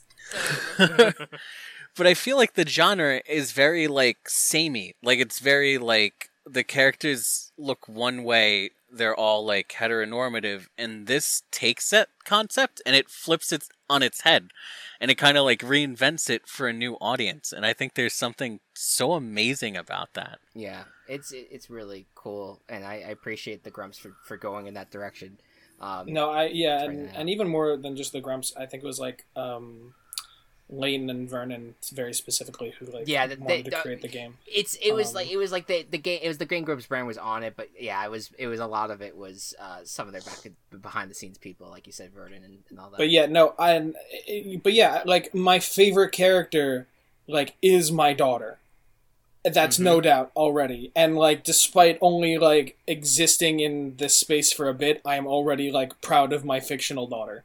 So but I feel like the genre is very like samey. Like it's very like the characters look one way, they're all like heteronormative, and this takes that concept and it flips it on its head. And it kind of like reinvents it for a new audience. And I think there's something so amazing about that. yeah it's it's really cool and i, I appreciate the grumps for for going in that direction um no, I yeah, and, and even more than just the grumps. I think it was like um, Leighton and Vernon very specifically who like Yeah, they- wanted they- to create the game. It's it was Um, like it was like the the game it was the Game Grumps' brand was on it, but yeah, it was it was a lot of it was uh, some of their back behind the scenes people, like you said, Vernon and, and all that. But yeah, no, I. But yeah, like my favorite character, like, is my daughter. That's Mm-hmm. no doubt already. And like, despite only like existing in this space for a bit, I am already like proud of my fictional daughter.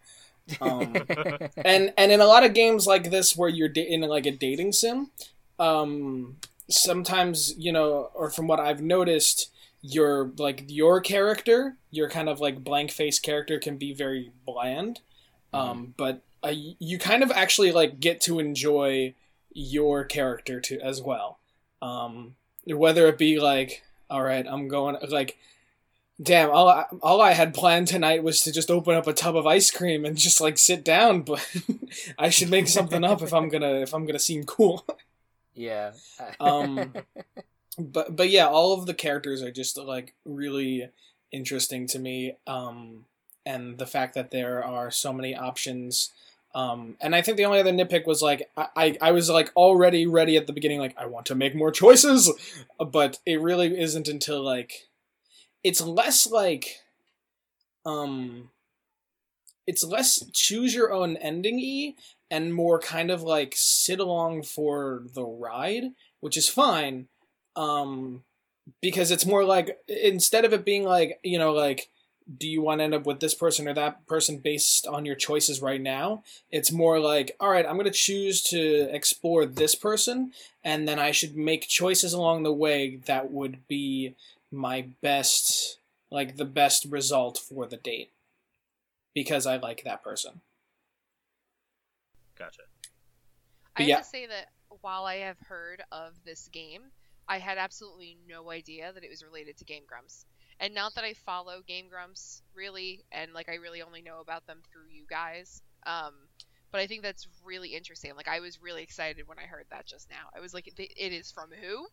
Um, and and in a lot of games like this where you're da- in like a dating sim um sometimes you know or from what i've noticed your like your character your kind of like blank face character can be very bland. Um but uh, you kind of actually like get to enjoy your character too as well. Um whether it be like all right i'm going like damn all I, all I had planned tonight was to just open up a tub of ice cream and just like sit down but i should make something up if i'm gonna if i'm gonna seem cool yeah. Um, but but yeah all of the characters are just like really interesting to me um and the fact that there are so many options Um, and I think the only other nitpick was like I, I, I was like already ready at the beginning, like I want to make more choices, but it really isn't until like it's less like um it's less choose your own ending e and more kind of like sit along for the ride, which is fine. Um because it's more like instead of it being like, you know, like do you want to end up with this person or that person based on your choices right now? It's more like, all right, I'm going to choose to explore this person, and then I should make choices along the way that would be my best, like the best result for the date because I like that person. Gotcha. I have to say that while I have heard of this game, I had absolutely no idea that it was related to Game Grumps. And not that I follow Game Grumps really, and like I really only know about them through you guys. Um, but I think that's really interesting. Like I was really excited when I heard that just now. I was like, it is from who?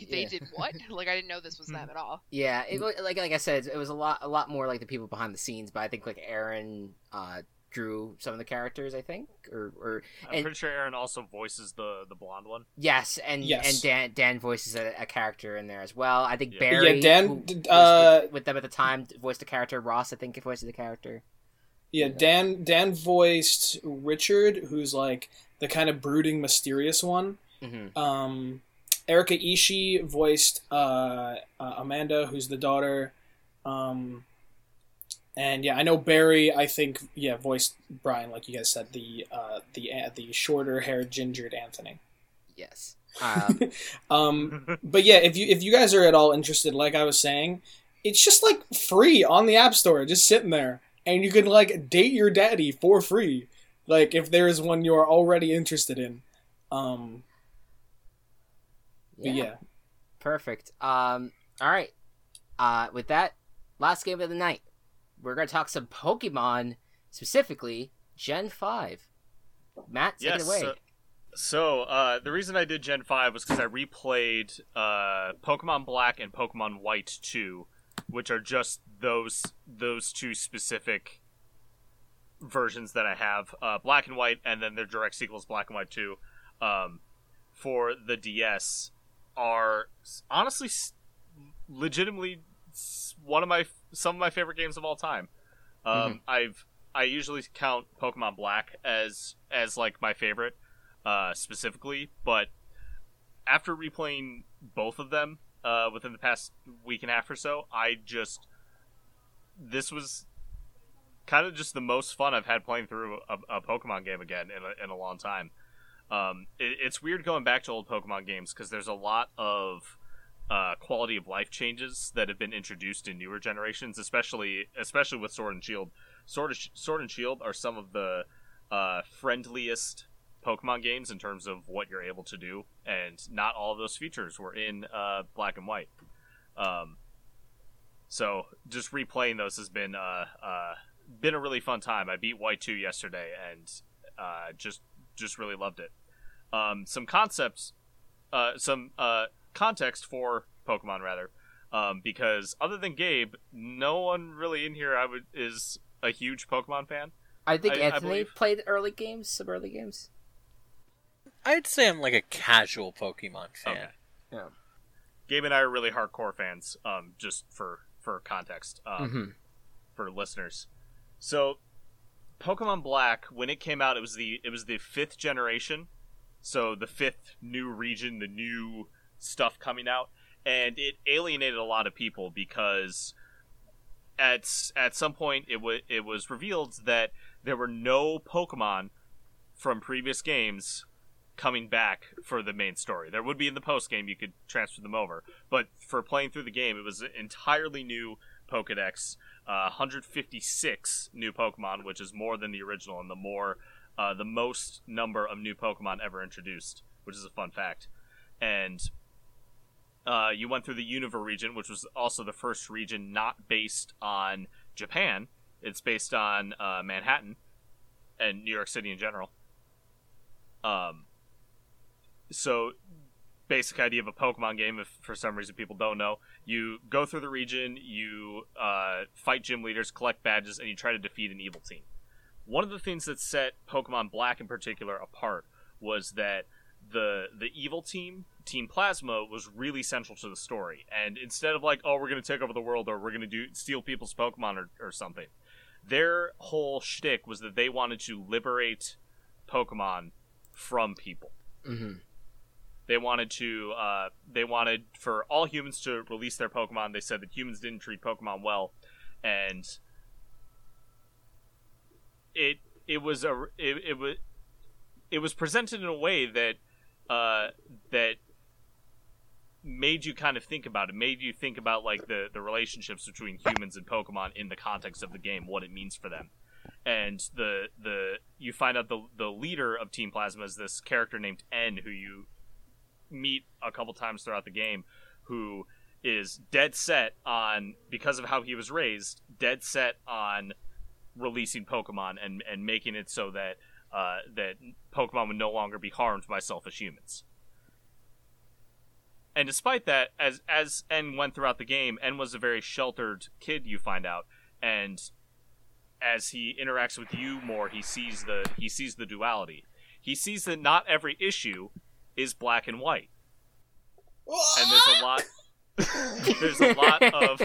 They Yeah. did what? like I didn't know this was them at all. Yeah, it, wa- like like I said, it was a lot a lot more like the people behind the scenes. But I think like Arin uh, drew some of the characters. I think, or or I'm And- pretty sure Arin also voices the the blonde one. yes, and Yes. and Dan Dan voices a, a character in there as well. I think Yeah. Barry, Yeah, Dan, who uh, with, with them at the time, voiced a character. Ross, I think, voiced the character. Yeah, Dan Dan voiced Richard, who's like the kind of brooding, mysterious one. hmm Um, Erika Ishii voiced uh, uh, Amanda, who's the daughter. Um, and yeah, I know Barry. I think yeah, voiced Brian, like you guys said, the uh, the the shorter haired, gingered Anthony. Yes. Um, Um, but yeah, if you if you guys are at all interested, like I was saying, it's just like free on the App Store, just sitting there, and you can like date your daddy for free, like if there is one you are already interested in. Um, but yeah. Perfect. Um, all right. Uh, with that, last game of the night, we're gonna talk some Pokemon, specifically Gen Five. Matt, take yes. it away. So, so uh, the reason I did Gen Five was because I replayed uh, Pokemon Black and Pokemon White Two, which are just those those two specific versions that I have, uh, Black and White, and then their direct sequels, Black and White Two, um, for the DS, are honestly legitimately one of my some of my favorite games of all time. Um, I've I usually count Pokemon Black as as like my favorite, uh, specifically. But after replaying both of them uh, within the past week and a half or so, I just this was kind of just the most fun I've had playing through a, a Pokemon game again in a, in a long time. Um, it, it's weird going back to old Pokemon games because there's a lot of uh, quality of life changes that have been introduced in newer generations, especially especially with Sword and Shield. Sword, Sword and Shield are some of the uh, friendliest Pokemon games in terms of what you're able to do, and not all of those features were in uh, Black and White. Um, so just replaying those has been uh, uh, been a really fun time. I beat White two yesterday, and uh, just just really loved it. Um, some concepts, uh, some uh, context for Pokemon rather, um, because other than Gabe, no one really in here I would is a huge Pokemon fan. I think I- I Anthony believe- played early games, some early games. I'd say I'm like a casual Pokemon fan. Okay. Gabe and I are really hardcore fans. Um, just for for context, um, hmm for listeners. So, Pokemon Black, when it came out, it was the it was the fifth generation, so the fifth new region, the new stuff coming out, and it alienated a lot of people because at at some point it was it was revealed that there were no Pokemon from previous games coming back for the main story. There would be in the post game you could transfer them over, but for playing through the game, it was entirely new Pokedex, uh, 156 new Pokemon, which is more than the original and the more uh, the most number of new Pokemon ever introduced, which is a fun fact. And uh, you went through the Unova region, which was also the first region not based on Japan. It's based on uh, Manhattan and New York City in general. Um, so basic idea of a Pokemon game, if for some reason people don't know, you go through the region, you uh, fight gym leaders, collect badges, and you try to defeat an evil team. one of the things that set Pokemon Black in particular apart was that the the evil team, Team Plasma, was really central to the story. And instead of like, oh, we're gonna take over the world or we're gonna do steal people's Pokemon or, or something, their whole shtick was that they wanted to liberate Pokemon from people. Mm-hmm. They wanted to. Uh, they wanted for all humans to release their Pokemon. They said that humans didn't treat Pokemon well, and it it was a it, it was it was presented in a way that uh, that made you kind of think about it. Made you think about like the the relationships between humans and Pokemon in the context of the game, what it means for them. And the the you find out the the leader of Team Plasma is this character named N, who you meet a couple times throughout the game, who is dead set on because of how he was raised, dead set on releasing Pokemon and and making it so that uh, that Pokemon would no longer be harmed by selfish humans. And despite that, as as N went throughout the game, N was a very sheltered kid. You find out, and as he interacts with you more, he sees the he sees the duality. He sees that not every issue is black and white, and there's a lot. there's a lot of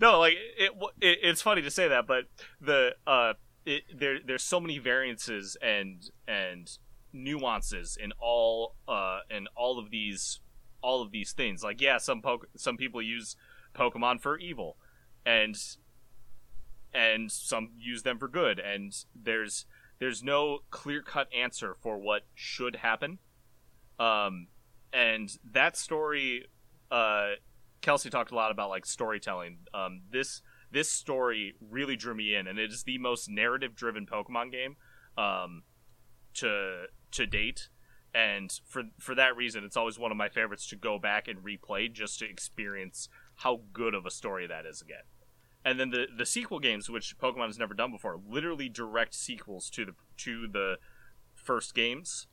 no, like it, it, It's funny to say that, but the uh, it, there there's so many variances and and nuances in all uh in all of these all of these things. Like yeah, some po- some people use Pokemon for evil, and and some use them for good, and there's there's no clear cut answer for what should happen. Um, and that story, uh, Kelsey talked a lot about like storytelling. Um, this this story really drew me in, and it is the most narrative driven Pokemon game um, to to date. And for for that reason, it's always one of my favorites to go back and replay just to experience how good of a story that is again. And then the the sequel games, which Pokemon has never done before, literally direct sequels to the to the first games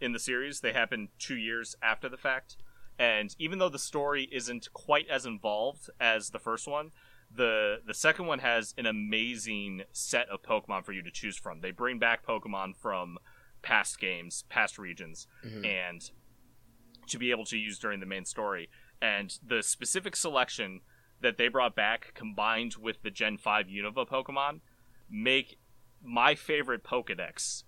in the series. They happen two years after the fact. And even though the story isn't quite as involved as the first one, the the second one has an amazing set of Pokemon for you to choose from. They bring back Pokemon from past games, past regions, Mhm. and to be able to use during the main story. And the specific selection that they brought back, combined with the Gen Five Unova Pokemon, make my favorite Pokedex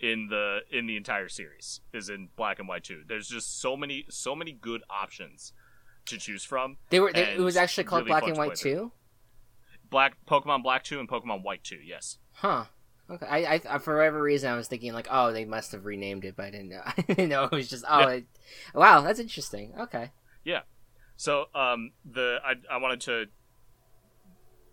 in the in the entire series is in Black and White 2. There's just so many so many good options to choose from. They were. They, it was actually called really Black and White too. Black Pokemon Black 2 and Pokemon White 2, yes. Huh. Okay. I, I, I- for whatever reason, I was thinking like, oh, they must have renamed it, but I didn't know. I didn't know it was just. Oh, Yeah. it, wow, that's interesting. Okay. Yeah so um the I, I wanted to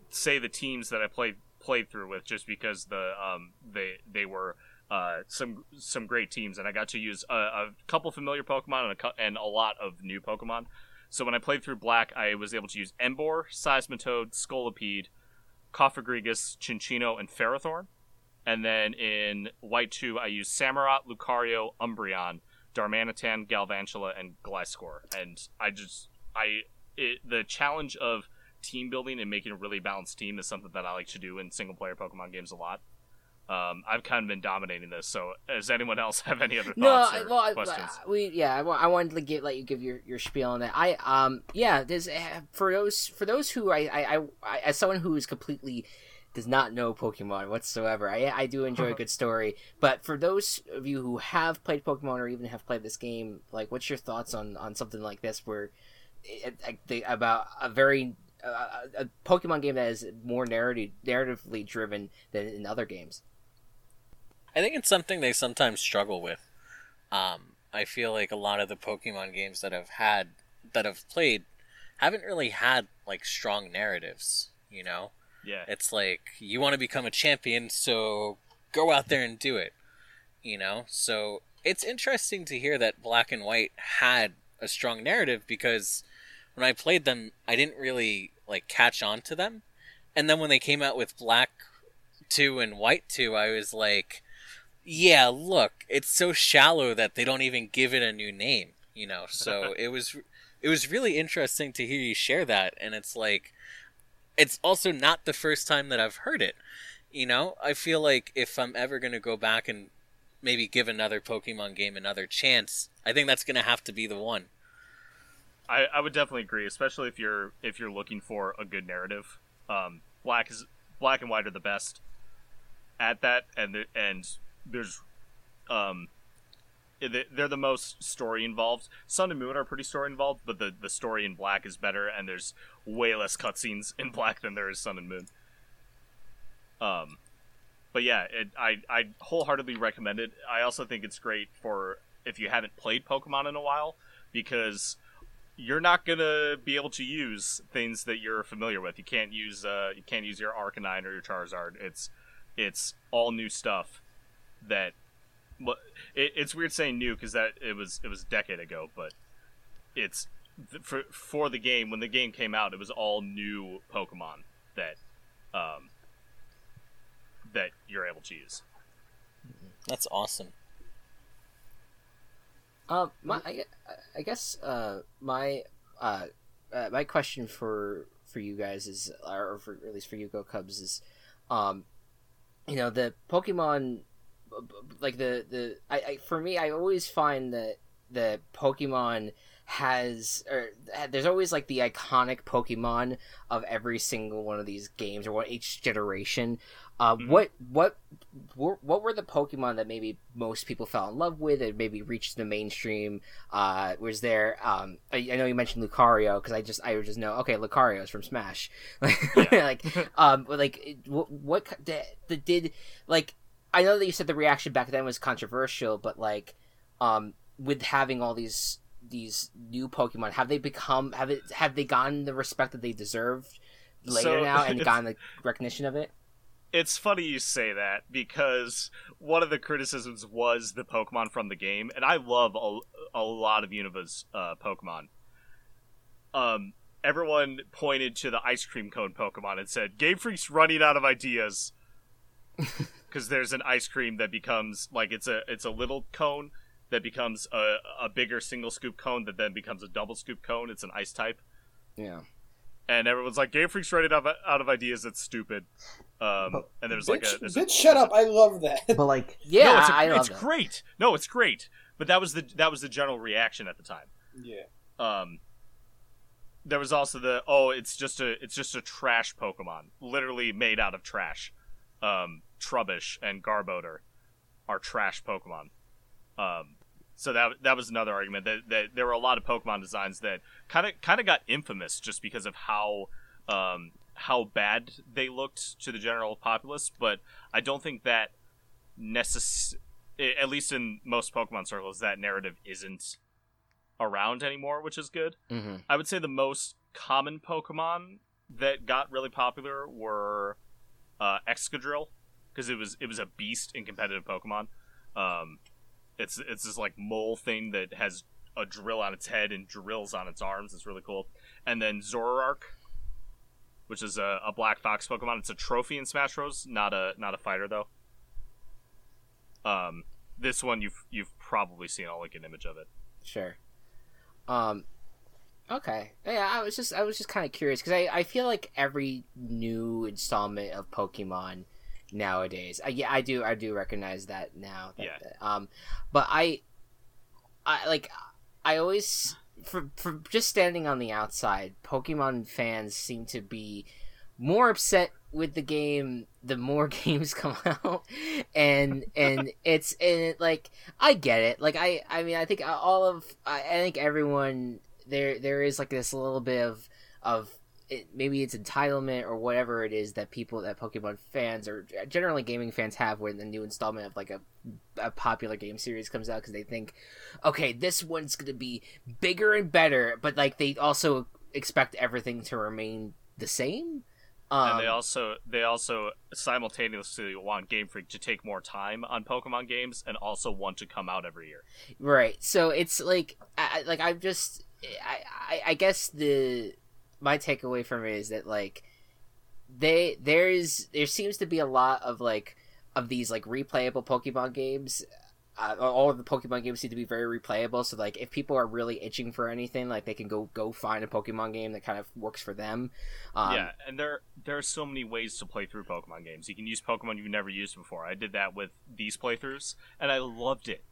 say the teams that I played played through with just because the um they they were uh some some great teams and I got to use a, a couple familiar Pokemon and a and a lot of new Pokemon. So when I played through Black, I was able to use Emboar, Seismitoad, Scolipede, Cofagrigus, Cinccino, and Ferrothorn. And then in White 2, I used Samurott, Lucario, Umbreon, Darmanitan, Galvantula, and Gliscor. And I just I it, the challenge of team building and making a really balanced team is something that I like to do in single player Pokemon games a lot. Um, I've kind of been dominating this. So, does anyone else have any other thoughts or well, questions? we yeah, I, wanted to give let you give your, your spiel on that. I um yeah, there's eh, for those for those who I I, I, as someone who is completely does not know Pokemon whatsoever. I I do enjoy a good story, but for those of you who have played Pokemon or even have played this game, like what's your thoughts on on something like this where it, like the, about a very uh, a Pokemon game that is more narrative narratively driven than in other games. I think it's something they sometimes struggle with. Um, I feel like a lot of the Pokemon games that I've had, that I've played, haven't really had like strong narratives. You know, yeah, it's like you want to become a champion, so go out there and do it. You know, so it's interesting to hear that Black and White had a strong narrative because when I played them, I didn't really like catch on to them, and then when they came out with Black Two and White Two, I was like, yeah, look, it's so shallow that they don't even give it a new name. You know, so it was it was really interesting to hear you share that, and it's like it's also not the first time that I've heard it. You know, I feel like if I'm ever going to go back and maybe give another Pokemon game another chance, I think that's going to have to be the one. I, I would definitely agree, especially if you're if you're looking for a good narrative. Um, black is black and white are the best at that, and the, and there's um, they- they're the most story involved. Sun and Moon are pretty story involved, but the the story in black is better, and there's way less cutscenes in black than there is Sun and Moon. Um, but yeah, it, I I wholeheartedly recommend it. I also think it's great for if you haven't played Pokemon in a while because you're not gonna be able to use things that you're familiar with. You can't use uh you can't use your Arcanine or your Charizard. It's it's all new stuff that well, it, it's weird saying new because that it was it was a decade ago, but it's th- for for the game when the game came out, it was all new Pokemon that um that you're able to use. That's awesome. Um, my, I, I guess uh, my uh, uh, my question for for you guys is, or for at least for you, Go Cubs, is, um, you know, the Pokemon, b- b- like the the I, I for me, I always find that the Pokemon has or there's always like the iconic Pokemon of every single one of these games or what each generation. Uh, Mhm. What what were, what were the Pokemon that maybe most people fell in love with and maybe reached the mainstream? Uh, was there? Um, I, I know you mentioned Lucario because I just I just know okay, Lucario is from Smash. like um, like what what did, did like I know that you said the reaction back then was controversial, but like um, with having all these these new Pokemon, have they become have it have they gotten the respect that they deserved later So, now and gotten the recognition of it? it's funny you say that because one of the criticisms was the Pokemon from the game, and I love a, a lot of Unova's uh, Pokemon. Um, everyone pointed to the ice cream cone Pokemon and said, "Game Freak's running out of ideas." Because there's an ice cream that becomes like it's a it's a little cone that becomes a, a bigger single scoop cone that then becomes a double scoop cone. It's an ice type Yeah. and everyone's like, "Game Freak's running out of, out of ideas. It's stupid." Um, and there's was like a, there's a- shut up! I love that. But like, Yeah, no, it's, a- I love it's that. great. No, it's great. But that was the that was the general reaction at the time. yeah, Um, there was also the oh, it's just a it's just a trash Pokemon, literally made out of trash. Um, Trubbish and Garbodor are trash Pokemon. Um, so that that was another argument that, that there were a lot of Pokemon designs that kind of kind of got infamous just because of how um, how bad they looked to the general populace. But I don't think that necess- at least in most Pokemon circles, that narrative isn't around anymore, which is good. Mm-hmm. I would say the most common Pokemon that got really popular were uh, Excadrill because it was it was a beast in competitive Pokemon. Um, it's it's this like mole thing that has a drill on its head and drills on its arms. It's really cool. And then Zoroark, which is a, a black fox Pokemon. It's a trophy in Smash Bros. Not a not a fighter though. Um, this one you've you've probably seen. I'll an image of it. Sure. Um. Okay. Yeah, I was just I was just kind of curious because I I feel like every new installment of Pokemon nowadays. I, yeah, I do I do recognize that now. that- Yeah. that, um, but I, I like I always for for just standing on the outside, Pokemon fans seem to be more upset with the game the more games come out and and it's and it, like i get it like i i mean i think all of i, I think everyone there there is like this little bit of of it, maybe it's entitlement or whatever it is that people that pokemon fans or generally gaming fans have when the new installment of like a, a popular game series comes out because they think okay this one's gonna be bigger and better but like they also expect everything to remain the same um, and they also they also simultaneously want Game Freak to take more time on Pokemon games and also want to come out every year. Right. So it's like, I, I- like I'm just, I, I, I guess the my takeaway from it is that like they there is there seems to be a lot of like of these like replayable Pokemon games uh, all of the Pokemon games seem to be very replayable. So like, if people are really itching for anything, like they can go go find a Pokemon game that kind of works for them. Um, yeah, and there there are so many ways to play through Pokemon games. You can use Pokemon you've never used before. I did that with these playthroughs, and I loved it.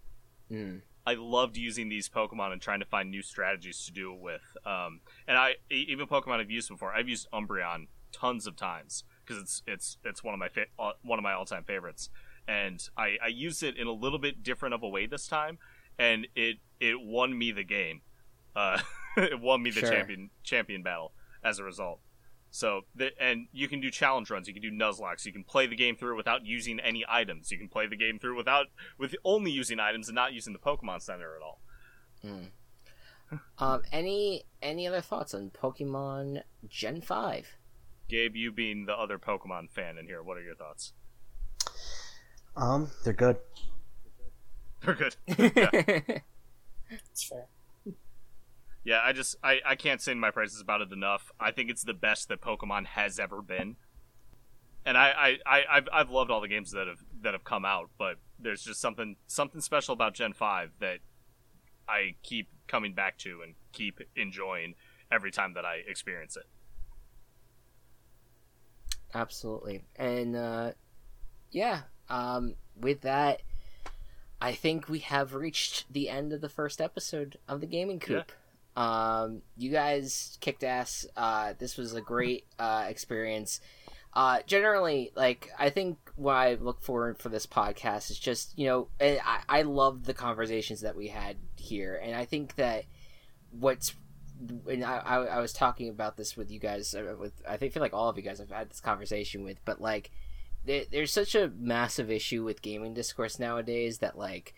mm, I loved using these Pokemon and trying to find new strategies to do it with. Um, and I even Pokemon I've used before. I've used Umbreon tons of times because it's it's it's one of my fa- uh, one of my all time favorites. And I I used it in a little bit different of a way this time, and it it won me the game. Uh, it won me the Sure. champion champion battle as a result. So, the, and you can do challenge runs. You can do Nuzlockes. You can play the game through without using any items. You can play the game through without with only using items and not using the Pokemon Center at all. mm. um, any any other thoughts on Pokemon Gen Five? Gabe, you being the other Pokemon fan in here, what are your thoughts? Um, they're good. They're good. Yeah, It's fair. Yeah I just I, I can't sing my praises about it enough. I think it's the best that Pokemon has ever been. And I, I, I I've, I've loved all the games that have that have come out, but there's just something something special about Gen Five that I keep coming back to and keep enjoying every time that I experience it. Absolutely. And uh yeah, um with that I think we have reached the end of the first episode of the Gaming Coop. Um you guys kicked ass. Uh this was a great uh experience. Uh generally like I think what I look for for this podcast is just, you know, I I love the conversations that we had here and I think that what's and I, I, I was talking about this with you guys uh, with I think feel like all of you guys I've had this conversation with but like there, there's such a massive issue with gaming discourse nowadays that like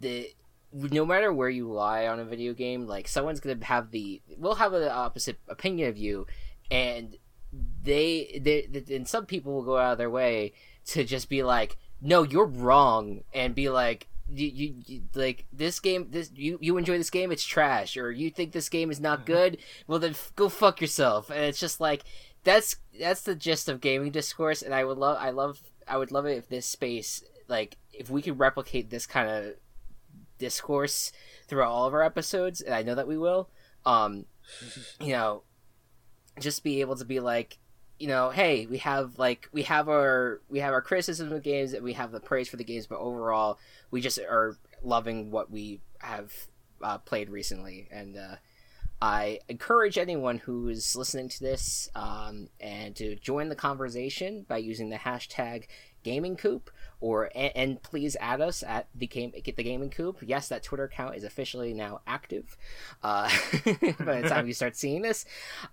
the no matter where you lie on a video game like someone's gonna have the will have an opposite opinion of you and they they and some people will go out of their way to just be like no you're wrong and be like you, you, you like this game this you you enjoy this game it's trash or you think this game is not mm-hmm. good? Well then f- go fuck yourself and it's just like that's that's the gist of gaming discourse and i would love i love i would love it if this space like if we could replicate this kind of discourse throughout all of our episodes and i know that we will um you know just be able to be like you know hey we have like we have our we have our criticisms of games and we have the praise for the games but overall we just are loving what we have uh, played recently. And uh I encourage anyone who is listening to this um, and to join the conversation by using the hashtag Gaming Coop, or and, and please add us at the game get the Gaming Coop. Yes, that Twitter account is officially now active. Uh, by the time you start seeing this,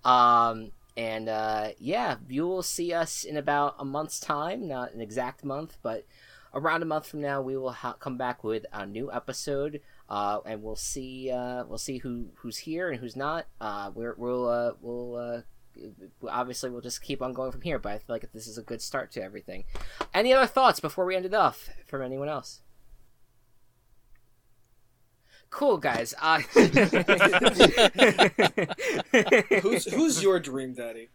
um, and uh, yeah, you will see us in about a month's time, not an exact month, but around a month from now, we will ha- come back with a new episode uh, and we'll see uh, we'll see who who's here and who's not. Uh, we're, we'll uh, we'll uh, obviously we'll just keep on going from here. But I feel like this is a good start to everything. Any other thoughts before we end it off from anyone else? Cool guys. Uh... Who's who's your dream daddy?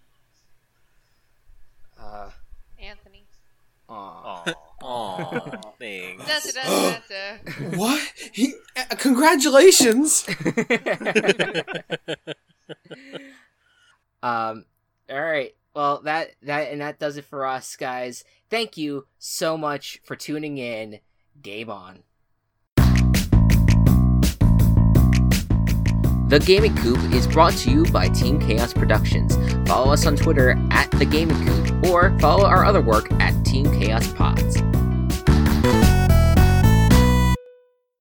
uh, Anthony. aw. Aw. Aw, thanks. What? He, uh, congratulations! um all right well that that and that does it for us guys thank you so much for tuning in game on The Gaming Coop is brought to you by Team Chaos Productions. Follow us on Twitter at The Gaming Coop or follow our other work at Team Chaos Pods.